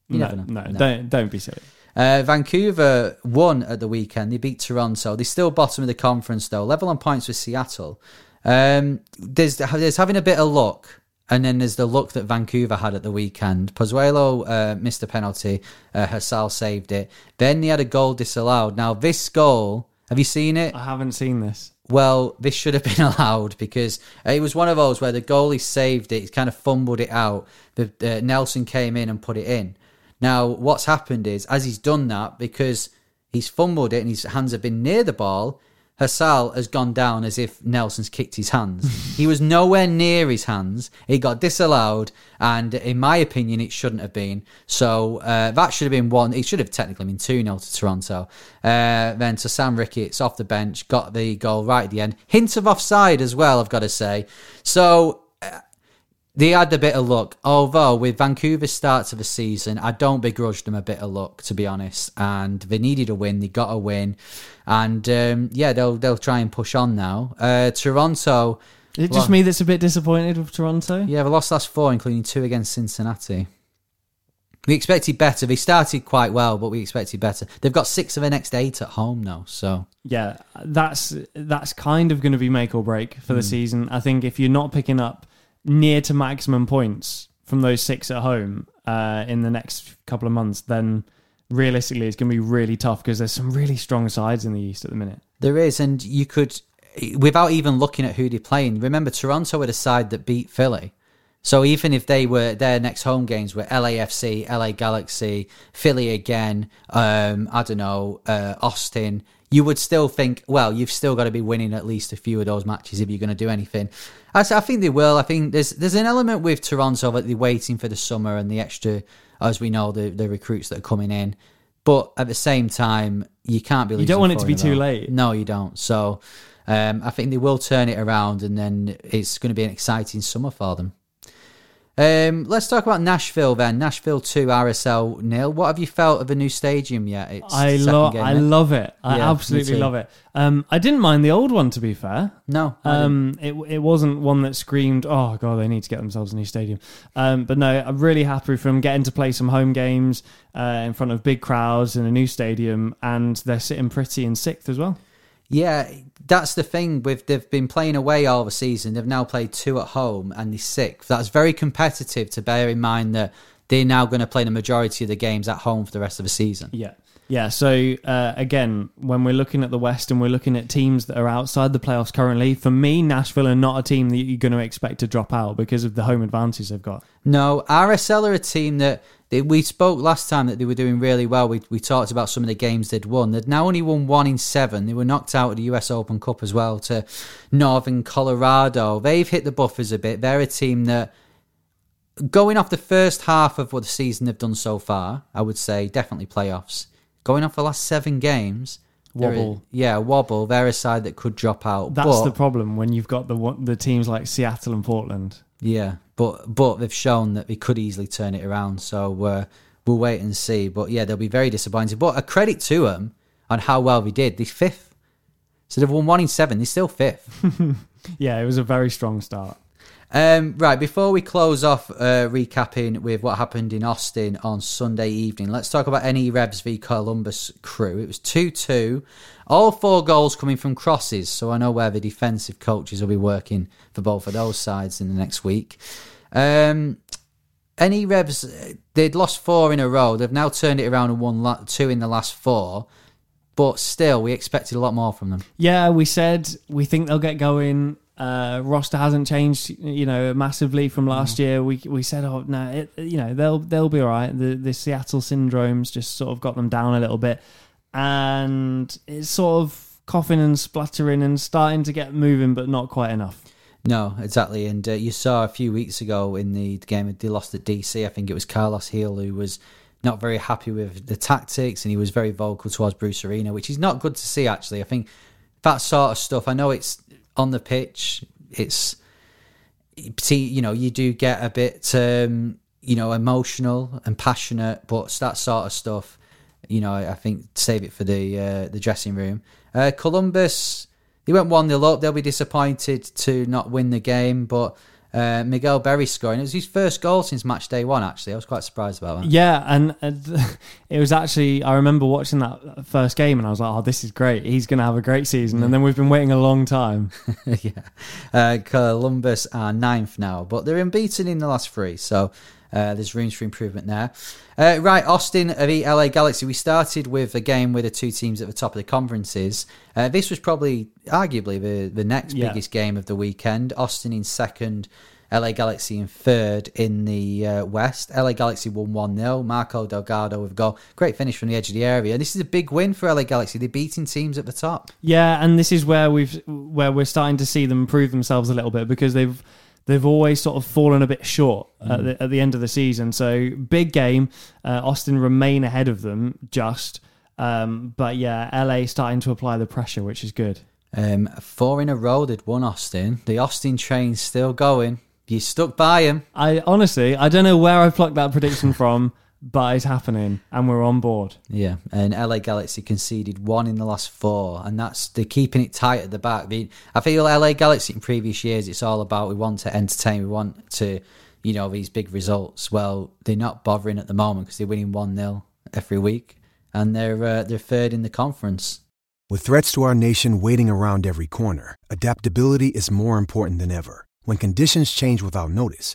You no, never know. no, don't don't be silly. Uh, Vancouver won at the weekend. They beat Toronto. They're still bottom of the conference though, level on points with Seattle. Um, there's there's having a bit of luck, and then there's the luck that Vancouver had at the weekend. Pozuelo uh, missed a penalty. Uh, Hasal saved it. Then they had a goal disallowed. Now this goal, have you seen it? I haven't seen this. Well, this should have [LAUGHS] been allowed because it was one of those where the goalie saved it. He kind of fumbled it out. The, uh, Nelson came in and put it in. Now, what's happened is, as he's done that, because he's fumbled it and his hands have been near the ball, Hasal has gone down as if Nelson's kicked his hands. [LAUGHS] he was nowhere near his hands. It got disallowed, and in my opinion, it shouldn't have been. So uh, that should have been one. It should have technically been 2 0 to Toronto. Uh, then to Sam Ricketts off the bench, got the goal right at the end. Hint of offside as well, I've got to say. So they had a bit of luck. Although with Vancouver's start to the season, I don't begrudge them a bit of luck, to be honest. And they needed a win, they got a win, and um, yeah, they'll they'll try and push on now. Uh, Toronto, Is it just Well- me that's a bit disappointed with Toronto? yeah, they lost last four, including two against Cincinnati. We expected better. They started quite well, but we expected better. They've got six of the next eight at home now, so yeah, that's that's kind of going to be make or break for Hmm. the season. I think if you're not picking up near to maximum points from those six at home uh, in the next couple of months, then realistically it's going to be really tough because there's some really strong sides in the East at the minute. There is, and you could, without even looking at who they're playing, remember Toronto were the side that beat Philly. So even if they were their next home games were LAFC, LA Galaxy, Philly again, um, I don't know, uh, Austin, you would still think, well, you've still got to be winning at least a few of those matches if you're going to do anything. I, I think they will. I think there's there's an element with Toronto that they're waiting for the summer and the extra, as we know, the the recruits that are coming in. But at the same time, you can't be. You don't want it to be too late. No, you don't. So um, I think they will turn it around, and then it's going to be an exciting summer for them. Um, let's talk about Nashville then. Nashville two, RSL nil. What have you felt of the new stadium yet? It's I love, I in. love it. I Yeah, absolutely love it. Um, I didn't mind the old one to be fair. No, Um, it it wasn't one that screamed, "Oh God, they need to get themselves a new stadium." Um, but no, I'm really happy from getting to play some home games uh, in front of big crowds in a new stadium, and they're sitting pretty in sixth as well. Yeah, that's the thing. With they've been playing away all the season. They've now played two at home and the sixth. That's very competitive. To bear in mind that they're now going to play the majority of the games at home for the rest of the season. Yeah. Yeah, so uh, again, when we're looking at the West and we're looking at teams that are outside the playoffs currently, for me, Nashville are not a team that you're going to expect to drop out because of the home advantage they've got. No, RSL are a team that they, we spoke last time that they were doing really well. We we talked about some of the games they'd won. They'd now only won one in seven. They were knocked out of the US Open Cup as well to Northern Colorado. They've hit the buffers a bit. They're a team that going off the first half of what the season they've done so far, I would say definitely playoffs. Going off the last seven games, they're a- Wobble. yeah, wobble. They're a side that could drop out. That's but, the problem when you've got the the teams like Seattle and Portland. Yeah, but but they've shown that they could easily turn it around. So uh, we'll wait and see. But yeah, they'll be very disappointed. But a credit to them on how well they did. They're fifth, so they've won one in seven. They're still fifth. [LAUGHS] Yeah, it was a very strong start. Um, right, before we close off, uh, recapping with what happened in Austin on Sunday evening, let's talk about any Revs v Columbus Crew. It was 2 2, all four goals coming from crosses, so I know where the defensive coaches will be working for both of those sides in the next week. Um, NE Revs, they'd lost four in a row. They've now turned it around and won la- two in the last four, but still, we expected a lot more from them. Yeah, we said we think they'll get going. Uh, roster hasn't changed, you know, massively from last year. We we said, oh no, it, you know, they'll they'll be all right. The the Seattle syndromes just sort of got them down a little bit, and it's sort of coughing and spluttering and starting to get moving, but not quite enough. No, exactly. And uh, you saw a few weeks ago in the game they lost at DC. I think it was Carlos Gil who was not very happy with the tactics, and he was very vocal towards Bruce Arena, which is not good to see. Actually, I think that sort of stuff. I know it's on the pitch. It's you know you do get a bit um, you know emotional and passionate, but that sort of stuff. You know, I think save it for the uh, the dressing room. Uh, Columbus, they went one 0 up. They'll be disappointed to not win the game, but uh, Miguel Berry scoring. It was his first goal since match day one. Actually, I was quite surprised about that. Yeah, and, and [LAUGHS] it was actually I remember watching that first game, and I was like, "Oh, this is great. He's going to have a great season." And then we've been waiting a long time. [LAUGHS] yeah, uh, Columbus are ninth now, but they're unbeaten in the last three, so uh, there's rooms for improvement there. Uh, right, Austin v LA Galaxy. We started with a game with the two teams at the top of the conferences. Uh, this was probably, arguably, the, the next Yeah. biggest game of the weekend. Austin in second, LA Galaxy in third in the uh, West. LA Galaxy won 1 0. Marco Delgado with a goal. Great finish from the edge of the area. This is a big win for LA Galaxy. They're beating teams at the top. Yeah, and this is where we've where we're starting to see them prove themselves a little bit because they've they've always sort of fallen a bit short at, the, at the end of the season. So big game, uh, Austin remain ahead of them just, um, but yeah, LA starting to apply the pressure, which is good. Um, four in a row they'd won Austin. The Austin train's still going. You stuck by him. I honestly I don't know where I plucked that prediction from, but it's happening and we're on board. Yeah, and LA Galaxy conceded one in the last four, and that's they're keeping it tight at the back. I, mean, I feel LA Galaxy in previous years, it's all about we want to entertain, we want to, you know, these big results. Well, they're not bothering at the moment because they're winning one 0 every week, and they're uh, they're third in the conference. With threats to our nation waiting around every corner, adaptability is more important than ever. When conditions change without notice,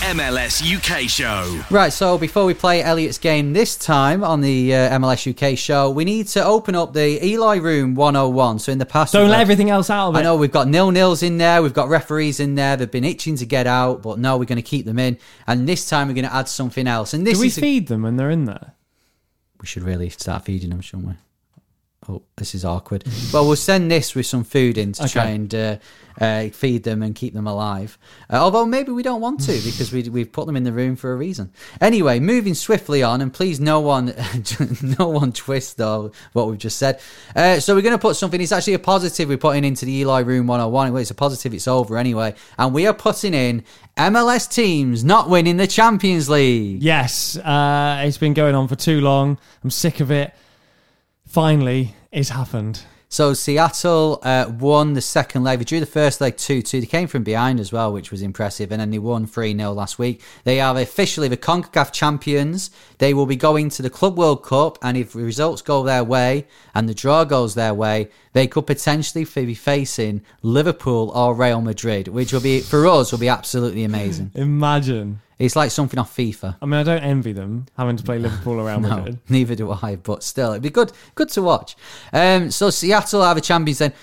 MLS UK show. Right, so before we play Elliot's game this time on the uh, MLS UK show, we need to open up the Eli Room 101. So in the past, Don't we've let had- everything else out of it. I know we've got nil nils in there, we've got referees in there, they've been itching to get out, but no, we're going to keep them in. And this time we're going to add something else. And this Do we is a- feed them when they're in there? we should really start feeding them, shouldn't we? Oh, this is awkward. well, we'll send this with some food in to try and uh, uh, feed them and keep them alive. Uh, although maybe we don't want to because we, we've put them in the room for a reason. Anyway, moving swiftly on, and please no one, [LAUGHS] no one twist though what we've just said. Uh, so we're going to put something. It's actually a positive we're putting into the Eli Room 101. Well, it's a positive. It's over anyway, and we are putting in MLS teams not winning the Champions League. Yes, uh, it's been going on for too long. I'm sick of it. Finally, it's happened. So Seattle uh, won the second leg. They drew the first leg 2 2. They came from behind as well, which was impressive. And then they won 3 0 last week. They are officially the CONCACAF champions. They will be going to the Club World Cup. And if the results go their way and the draw goes their way, they could potentially be facing Liverpool or Real Madrid, which will be, for us, will be absolutely amazing. [LAUGHS] Imagine. It's like something off FIFA. I mean, I don't envy them having to play Liverpool around [LAUGHS] No, Madrid. [LAUGHS] neither do I. But still, it'd be good, good to watch. Um, so Seattle are the champions. Then,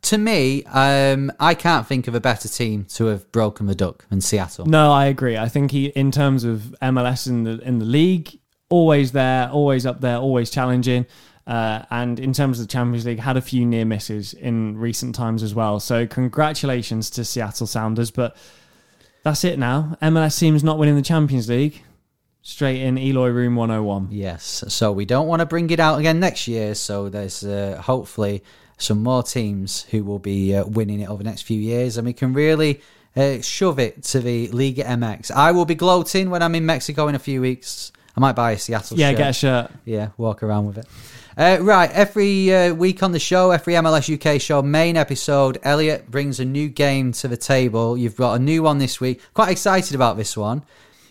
to me, um, I can't think of a better team to have broken the duck than Seattle. No, I agree. I think he, in terms of MLS in the in the league, always there, always up there, always challenging. Uh, and in terms of the Champions League, had a few near misses in recent times as well. So congratulations to Seattle Sounders. But that's it now. MLS seems not winning the Champions League. Straight in Eloy Room 101. Yes, so we don't want to bring it out again next year. So there's uh, hopefully some more teams who will be uh, winning it over the next few years, and we can really uh, shove it to the Liga MX. I will be gloating when I'm in Mexico in a few weeks. I might buy a Seattle Yeah, shirt. get a shirt. Yeah, walk around with it. Uh, right, every uh, week on the show, every MLS UK show, main episode, Elliot brings a new game to the table. You've got a new one this week. Quite excited about this one.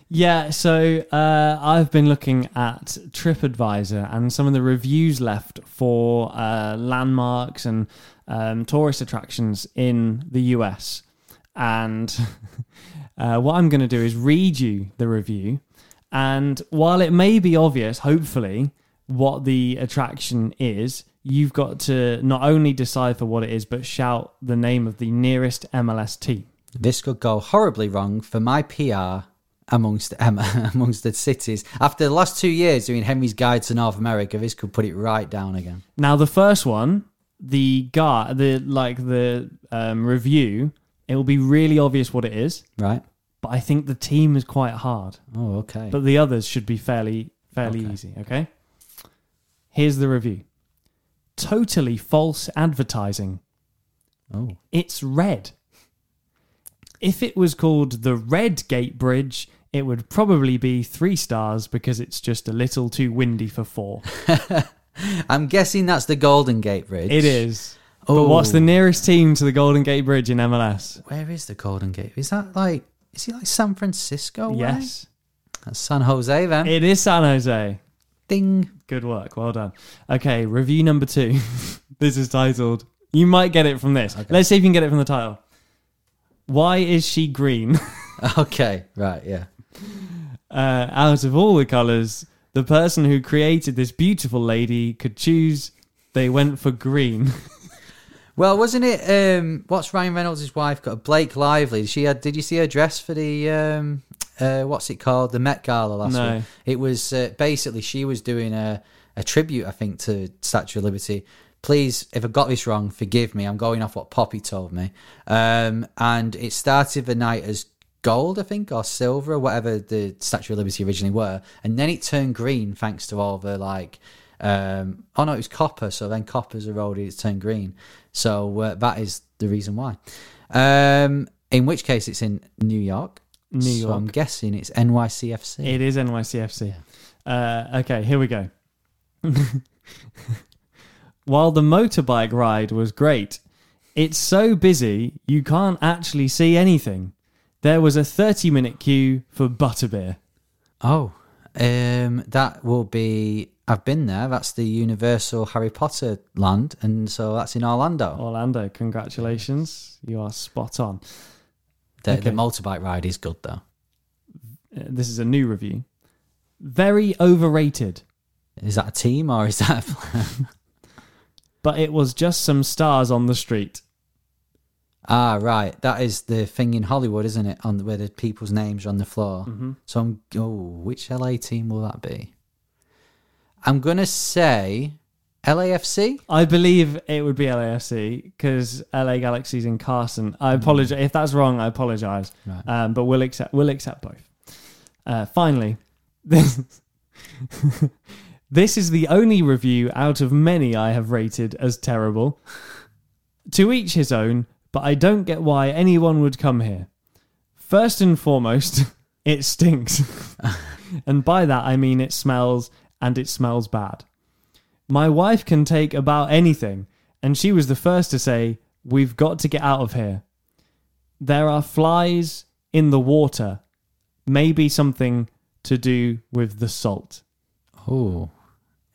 Yeah, so uh, I've been looking at TripAdvisor and some of the reviews left for uh, landmarks and um, tourist attractions in the US. And [LAUGHS] uh, what I'm going to do is read you the review. And while it may be obvious, hopefully, what the attraction is, you've got to not only decipher what it is, but shout the name of the nearest MLS team. This could go horribly wrong for my PR amongst um, [LAUGHS] amongst the cities. After the last two years doing Henry's Guide to North America, this could put it right down again. Now, the first one, the guy, the like the um, review, it will be really obvious what it is, Right? but I think the team is quite hard. Oh, okay. But the others should be fairly fairly Okay. easy. Okay. Here's the review. Totally false advertising. oh, It's red. If it was called the Red Gate Bridge, it would probably be three stars because it's just a little too windy for four. [LAUGHS] I'm guessing that's the Golden Gate Bridge. It is. Oh. But what's the oh. nearest team to the Golden Gate Bridge in MLS? Where is the Golden Gate? Is that like? Is it like San Francisco? way? Yes. that's San Jose then. It is San Jose. Ding. Good work. Well done. Okay, review number two. [LAUGHS] this is titled. You might get it from this. Let's see if you can get it from the title. Why is she green? [LAUGHS] Okay, right, yeah. uh, out of all the colours, the person who created this beautiful lady could choose. They went for green. [LAUGHS] Well, wasn't it? Um, what's Ryan Reynolds' wife got? Blake Lively. She had. Did you see her dress for the? Um, uh, what's it called? The Met Gala last No. week. It was uh, basically she was doing a a tribute, I think, to Statue of Liberty. Please, if I got this wrong, forgive me. I'm going off what Poppy told me. Um, and it started the night as gold, I think, or silver, or whatever the Statue of Liberty originally were, and then it turned green thanks to all the like. Um, oh no, it was copper. So then copper's eroded, it's turned green. So uh, that is the reason why. Um, in which case, it's in New York. New So York. I'm guessing it's NYCFC. It is NYCFC. Uh, okay, here we go. [LAUGHS] While the motorbike ride was great, it's so busy you can't actually see anything. There was a 30 minute queue for butterbeer. Oh, um, that will be. I've been there. That's the Universal Harry Potter land, and so that's in Orlando. Orlando, congratulations. You are spot on. The, okay. the motorbike ride is good though. Uh, This is a new review. Very overrated, Is that a team or is that? A [LAUGHS] but it was just some stars on the street. ah, right. That is the thing in Hollywood, isn't it? On the, where the people's names are on the floor. Mm-hmm. So I'm. Oh, which LA team will that be? I'm gonna say LAFC. I believe it would be LAFC because LA Galaxy's in Carson. I apologize if that's wrong. I apologize, Right. um, but we'll accept we'll accept both. Uh, finally, this [LAUGHS] this is the only review out of many I have rated as terrible. to each his own, but I don't get why anyone would come here. First and foremost, [LAUGHS] it stinks, [LAUGHS] and by that I mean it smells and it smells bad. My wife can take about anything, and she was the first to say, We've got to get out of here. There are flies in the water. Maybe something to do with the salt. Oh,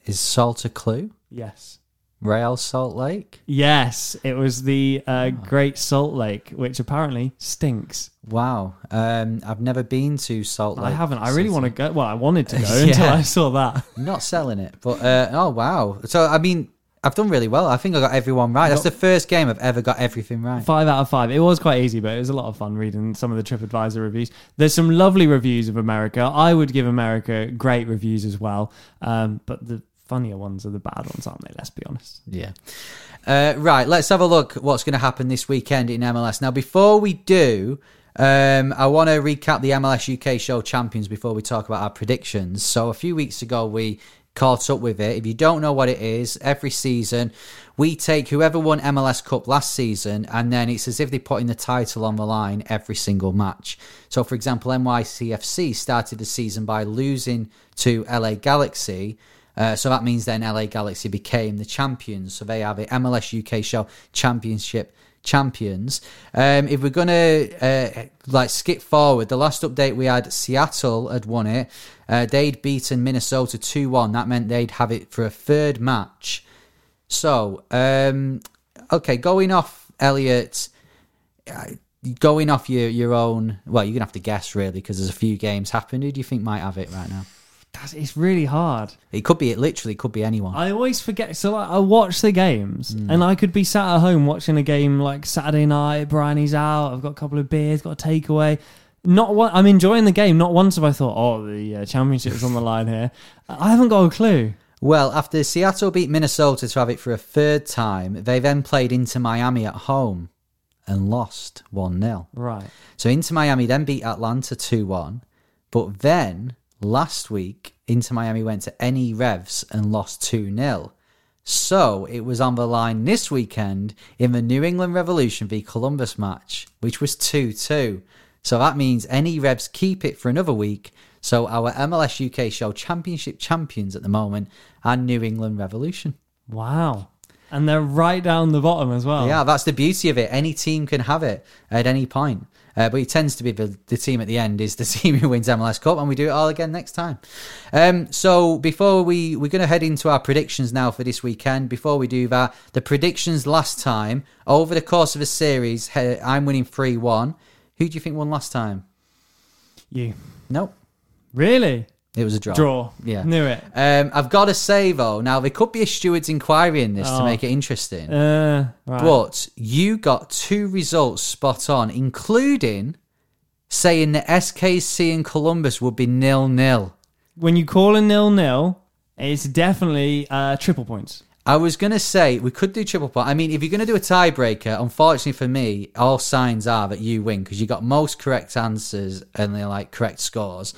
is Salt a clue? Yes. Real Salt Lake. Yes, it was the uh, Great Salt Lake, which apparently stinks. Wow. Um, I've never been to Salt Lake. I haven't. I really want to go. Well, I wanted to [LAUGHS] go Yeah. until I saw that. [LAUGHS] Not selling it, but uh, oh wow. So I mean, I've done really well. I think I got everyone right. That's the first game I've ever got everything right. Five out of five. It was quite easy, but it was a lot of fun reading some of the TripAdvisor reviews. There's some lovely reviews of America. I would give America great reviews as well, um, but the funnier ones are the bad ones, aren't they? Let's be honest. Yeah. Uh, right. Let's have a look. at What's going to happen this weekend in MLS? Now, before we do. Um, I want to recap the MLS UK show champions before we talk about our predictions. So, a few weeks ago, we caught up with it. If you don't know what it is, every season we take whoever won MLS Cup last season, and then it's as if they're putting the title on the line every single match. So, for example, NYCFC started the season by losing to LA Galaxy. Uh, so that means then LA Galaxy became the champions. So they have the MLS UK Show Championship champions. Um, if we're gonna uh, like skip forward, the last update we had, Seattle had won it. Uh, they'd beaten Minnesota two one. That meant they'd have it for a third match. So, um, okay, going off Elliot, uh, going off your your own. Well, you're gonna have to guess really because there's a few games happened. Who do you think might have it right now? That's, it's really hard. It could be. It literally could be anyone. I always forget. So like, I watch the games, and I could be sat at home watching a game like Saturday night. Bryony's out. I've got a couple of beers, got a takeaway. Not one. I'm enjoying the game. Not once have I thought, "Oh, the uh, championship's on the line here." I haven't got a clue. Well, after Seattle beat Minnesota to have it for a third time, they then played Inter Miami at home and lost 1 0. Right. So Inter Miami then beat Atlanta 2 1. But then last week, Inter Miami went to NE Revs and lost 2 0. So it was on the line this weekend in the New England Revolution v Columbus match, which was 2 2. So that means NE Revs keep it for another week. So our MLS UK show championship champions at the moment are New England Revolution. Wow. And they're right down the bottom as well. Yeah, that's the beauty of it. Any team can have it at any point. Uh, but it tends to be the, the team at the end is the [LAUGHS] team who wins MLS Cup, and we do it all again next time. Um, so before we we're going to head into our predictions now for this weekend. Before we do that, the predictions last time over the course of a series, I'm winning three one. Who do you think won last time? You. Nope, Really? It was a draw. Draw. Yeah. Knew it. Um, I've got to say though, now there could be a steward's inquiry in this to Oh. make it interesting. Uh, right. But you got two results spot on, including saying that SKC and Columbus would be nil nil. when you call a nil nil, it's definitely uh, triple points. I was going to say we could do triple point. I mean, if you're going to do a tiebreaker, unfortunately for me, all signs are that you win because you got most correct answers and they're like correct scores,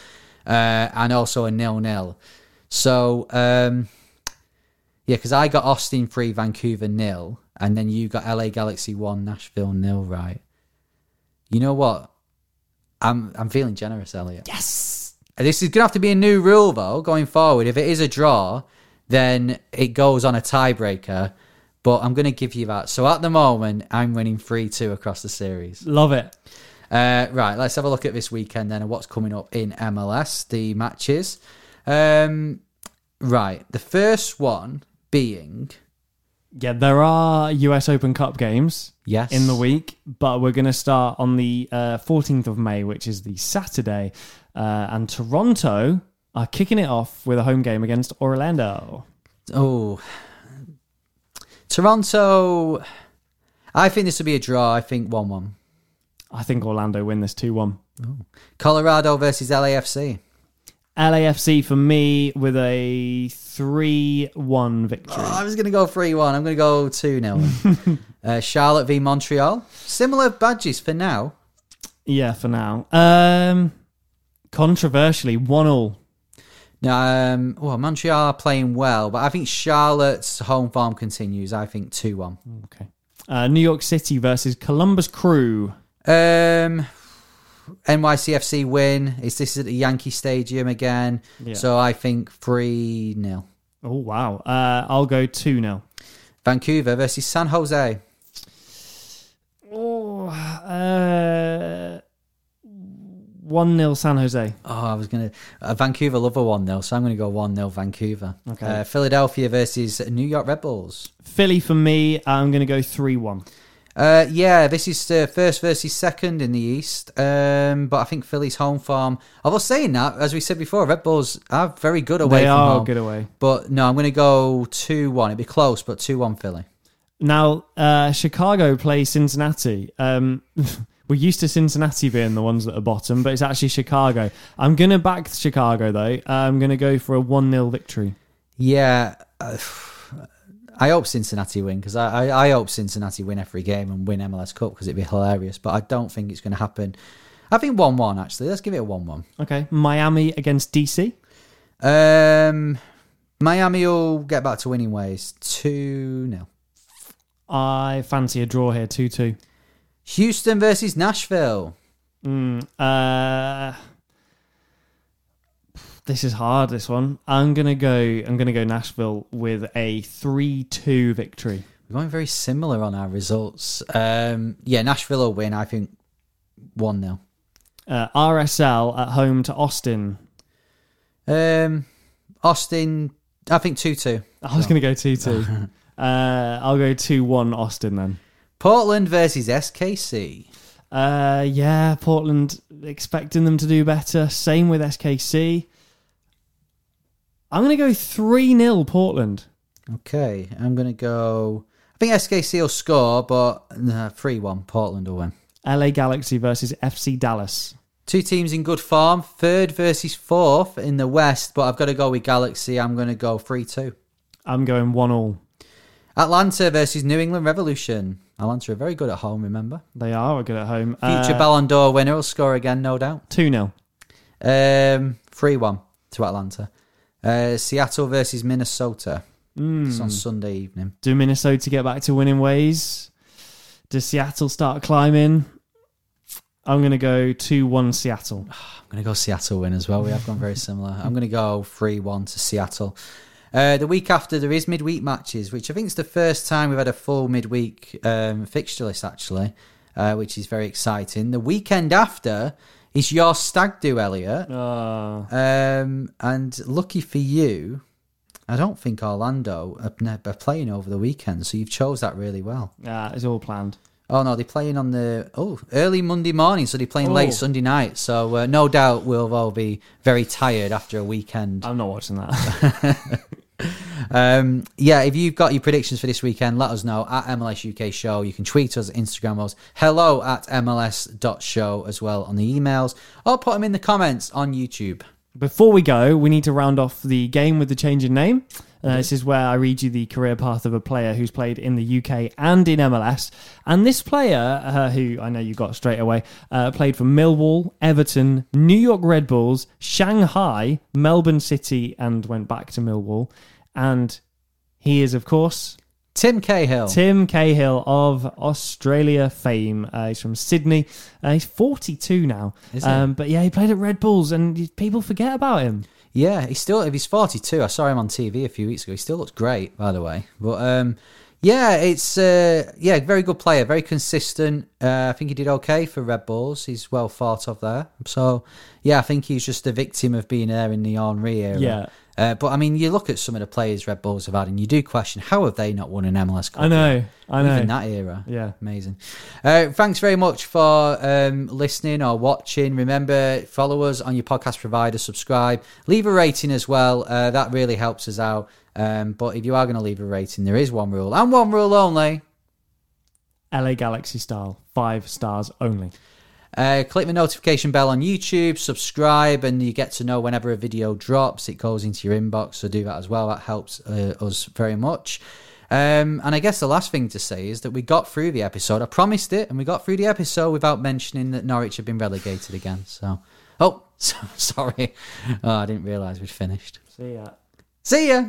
and also a nil nil. So um, yeah, because I got Austin three, Vancouver nil, and then you got LA Galaxy one, Nashville nil. Right? You know what? I'm I'm feeling generous, Elliot. Yes. This is to have to be a new rule, though, going forward. If it is a draw, then it goes on a tiebreaker. But I'm going to give you that. So at the moment, I'm winning 3 2 across the series. Love it. Uh, right, let's have a look at this weekend then and what's coming up in MLS, the matches. Um, right, the first one being. Yeah, there are US Open Cup games Yes. in the week, but we're going to start on the uh, 14th of May, which is the Saturday. Uh, and Toronto are kicking it off with a home game against Orlando. Oh. Toronto. I think this will be a draw. I think 1 1. I think Orlando win this 2 1. Colorado versus LAFC. LAFC for me with a 3 1 victory. Oh, I was going to go 3 1. I'm going to go 2 0. [LAUGHS] uh, Charlotte v Montreal. Similar badges for now. Yeah, for now. Um, controversially, 1 all. Now, um, well, Montreal are playing well, but I think Charlotte's home farm continues. I think 2 1. Okay. Uh, New York City versus Columbus Crew. Um, NYCFC win. Is this at the Yankee Stadium again? Yeah. So I think 3 0. Oh, wow. Uh, I'll go 2 0. Vancouver versus San Jose. Oh, uh, 1 0 San Jose. Oh, I was going to. Uh, Vancouver love a 1 0, so I'm going to go 1 0 Vancouver. Okay. Uh, Philadelphia versus New York Red Bulls. Philly for me, I'm going to go 3 1. Uh, yeah, this is uh, first versus second in the East. Um, but I think Philly's home farm. I was saying that, as we said before, Red Bulls are very good away They from are home. good away. But no, I'm going to go 2 1. It'd be close, but 2 1 Philly. Now, uh, Chicago plays Cincinnati. Um, [LAUGHS] we're used to Cincinnati being the ones that are bottom, but it's actually Chicago. I'm going to back Chicago, though. I'm going to go for a 1 0 victory. Yeah. I hope Cincinnati win because I, I, I hope Cincinnati win every game and win MLS Cup because it'd be hilarious. But I don't think it's going to happen. I think 1 1, actually. Let's give it a 1 1. Okay. Miami against DC. Um, Miami will get back to winning ways. 2 0. I fancy a draw here, 2 2. Houston versus Nashville. Mm, uh, this is hard. This one. I'm gonna go. I'm gonna go Nashville with a three-two victory. We're going very similar on our results. Um, yeah, Nashville will win. I think one 0 Uh, RSL at home to Austin. Um, Austin, I think two two. I was going to go 2 2. [LAUGHS] uh, I'll go 2 1 Austin then. Portland versus SKC. Uh, yeah, Portland expecting them to do better. Same with SKC. I'm going to go 3 0 Portland. Okay, I'm gonna go. I think SKC will score, but three one Portland will win. LA Galaxy versus FC Dallas. Two teams in good form, third versus fourth in the West, but I've got to go with Galaxy. I'm going to go 3 2. I'm going 1 all. Atlanta versus New England Revolution. Atlanta are very good at home, remember? They are good at home. Future Uh, Ballon d'Or winner will score again, no doubt. 2 0. Um, 3 1 to Atlanta. Uh, Seattle versus Minnesota. It's on Sunday evening. Do Minnesota get back to winning ways? Does Seattle start climbing? I'm going to go 2 1 Seattle. [SIGHS] I'm going to go Seattle win as well. We have gone very similar. I'm going to go 3 1 to Seattle. Uh, the week after, there is midweek matches, which I think is the first time we've had a full midweek um, fixture list, actually, uh, which is very exciting. The weekend after is your stag do, Elliot. Uh, Um, and lucky for you, I don't think Orlando are, are playing over the weekend, so you've chose that really well. yeah, it's all planned. Oh no, they're playing on the oh early Monday morning, so they're playing Oh. late Sunday night. So uh, no doubt we'll all be very tired after a weekend. I'm not watching that. [LAUGHS] [LAUGHS] Um, yeah, if you've got your predictions for this weekend, let us know at MLS UK Show. You can tweet us, Instagram us, hello at MLS.show as well on the emails, or put them in the comments on YouTube. Before we go, we need to round off the game with the change in name. Uh, this is where I read you the career path of a player who's played in the UK and in MLS. And this player, uh, who I know you got straight away, uh, played for Millwall, Everton, New York Red Bulls, Shanghai, Melbourne City, and went back to Millwall. And he is, of course, Tim Cahill. Tim Cahill of Australia fame. Uh, he's from Sydney. Uh, he's 42 now. Um, but yeah, he played at Red Bulls, and people forget about him. Yeah, he's still if he's forty two. I saw him on TV a few weeks ago. He still looks great, by the way. But um, yeah, it's uh, yeah, very good player, very consistent. Uh, I think he did okay for Red Bulls. He's well thought of there. So yeah, I think he's just a victim of being there in the Henri era. Yeah. Uh, but I mean, you look at some of the players Red Bulls have had, and you do question how have they not won an MLS Cup? I know. I know. Even that era. Yeah. Amazing. Uh, thanks very much for um, listening or watching. Remember, follow us on your podcast provider, subscribe, leave a rating as well. Uh, that really helps us out. Um, but if you are going to leave a rating, there is one rule and one rule only. LA Galaxy style, five stars only. Uh, click the notification bell on YouTube, subscribe, and you get to know whenever a video drops. It goes into your inbox, so do that as well. That helps uh, us very much. Um, and I guess the last thing to say is that we got through the episode. I promised it, and we got through the episode without mentioning that Norwich had been relegated again. So, oh, so, [LAUGHS] sorry. Oh, I didn't realise we'd finished. See ya. See ya.